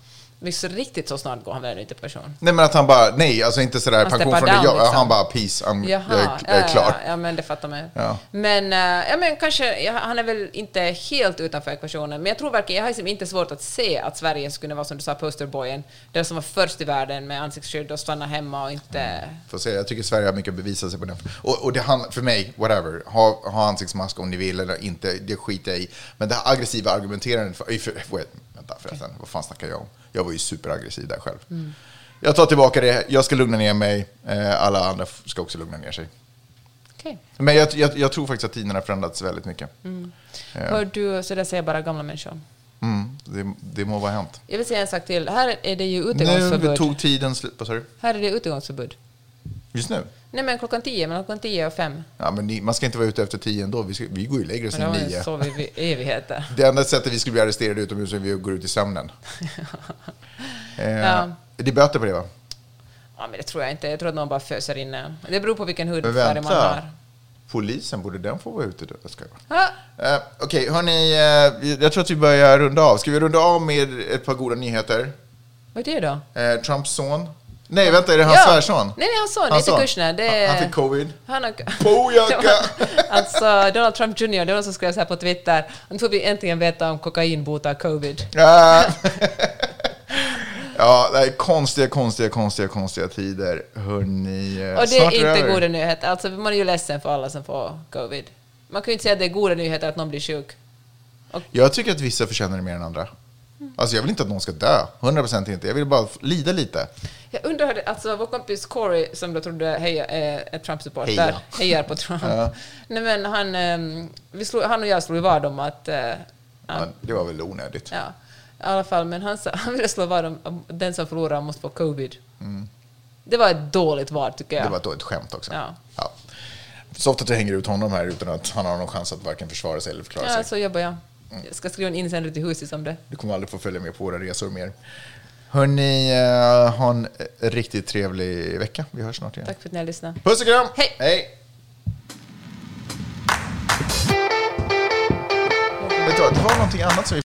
Speaker 1: Så riktigt så snart går han väl inte person?
Speaker 2: Nej men att han bara, nej alltså inte sådär
Speaker 1: Han
Speaker 2: pension från det,
Speaker 1: down,
Speaker 2: jag,
Speaker 1: liksom.
Speaker 2: han bara peace, I'm,
Speaker 1: Jaha,
Speaker 2: jag, är, jag är
Speaker 1: ja,
Speaker 2: klar.
Speaker 1: Ja, ja, men det fattar man.
Speaker 2: Ja.
Speaker 1: Men, eh, ja, men kanske, ja, han är väl inte helt utanför ekvationen, men jag tror verkligen, jag har liksom inte svårt att se att Sverige skulle vara som du sa, posterboyen, den som var först i världen med ansiktsskydd och stanna hemma och inte...
Speaker 2: Får se, jag tycker Sverige har mycket att bevisa sig på den. Och, och det handlar, för mig, whatever, ha, ha ansiktsmask om ni vill eller inte, det skiter jag i. Men det här aggressiva argumenterandet, för, för, vänta förresten, vad fan snackar jag om? Jag var ju superaggressiv där själv.
Speaker 1: Mm.
Speaker 2: Jag tar tillbaka det, jag ska lugna ner mig, eh, alla andra ska också lugna ner sig.
Speaker 1: Okej.
Speaker 2: Men jag, jag, jag tror faktiskt att tiden har förändrats väldigt mycket. Ja.
Speaker 1: Hör du, så det säger bara gamla människor.
Speaker 2: Mm, det, det må vara hänt.
Speaker 1: Jag vill säga en sak till. Här är det ju
Speaker 2: Nu
Speaker 1: utegångsförbud.
Speaker 2: tog tiden slut.
Speaker 1: Här är det utegångsförbud.
Speaker 2: Just nu?
Speaker 1: Nej men klockan tio, mellan klockan tio och fem.
Speaker 2: Ja, men ni, man ska inte vara ute efter tio ändå. Vi, ska, vi går ju lägre sen nio.
Speaker 1: sover vi i evigheter.
Speaker 2: Det enda sättet vi skulle bli arresterade utomhus är att vi går ut i sömnen. eh,
Speaker 1: Ja.
Speaker 2: Det är böter på det va?
Speaker 1: Ja, men det tror jag inte. Jag tror att någon bara föser inne. Det beror på vilken hudfärg man har.
Speaker 2: Polisen, borde den få vara ute? Jag.
Speaker 1: Ah,
Speaker 2: Eh, Okej, hörni. Eh, jag tror att vi börjar runda av. Ska vi runda av med ett par goda nyheter?
Speaker 1: vad är det då?
Speaker 2: Eh, Trumps son Nej, vänta, är det hans
Speaker 1: Ja.
Speaker 2: svärson?
Speaker 1: Nej, nej, hans son, inte. Kushner. Är,
Speaker 2: Han fick covid.
Speaker 1: Han har...
Speaker 2: Bojaka!
Speaker 1: alltså, Donald Trump Jr, det var någon som skrev så här på Twitter, nu får vi äntligen veta om kokain botar covid.
Speaker 2: Ja. ja, det är konstiga, konstiga, konstiga, konstiga tider. Hörrni,
Speaker 1: Och det är inte
Speaker 2: över.
Speaker 1: goda nyheter. Alltså, man är ju ledsen för alla som får covid. Man kan ju inte säga att det är goda nyheter att någon blir sjuk.
Speaker 2: Jag tycker att vissa förtjänar det mer än andra. Alltså jag vill inte att någon ska dö. 100% inte. Jag vill bara lida lite.
Speaker 1: Jag undrar, alltså vår kompis Corey, som då trodde heja, är Trump-supporter,
Speaker 2: Heja.
Speaker 1: hejar på Trump. Nej, men han, ehm, vi slog, han och jag slog vad om att... eh,
Speaker 2: Ja, det var väl onödigt.
Speaker 1: ja, i alla fall, men han, sa, han ville slå vad om om den som förlorar måste få covid. Det var ett dåligt vad, tycker jag.
Speaker 2: Mm. Det var ett dåligt skämt också.
Speaker 1: Ja.
Speaker 2: Ja. Så ofta att du hänger ut honom här utan att han har någon chans att varken försvara sig eller förklara
Speaker 1: Ja,
Speaker 2: sig.
Speaker 1: så jobbar jag. Jag ska skriva en insändare till huset om det.
Speaker 2: Du kommer aldrig få följa med på våra resor mer. Hörni, eh, ha en riktigt trevlig vecka. Vi hörs snart igen.
Speaker 1: Tack för att ni har lyssnat.
Speaker 2: Puss och kram!
Speaker 1: Hej.
Speaker 2: Hej! Vet du det var någonting annat som vi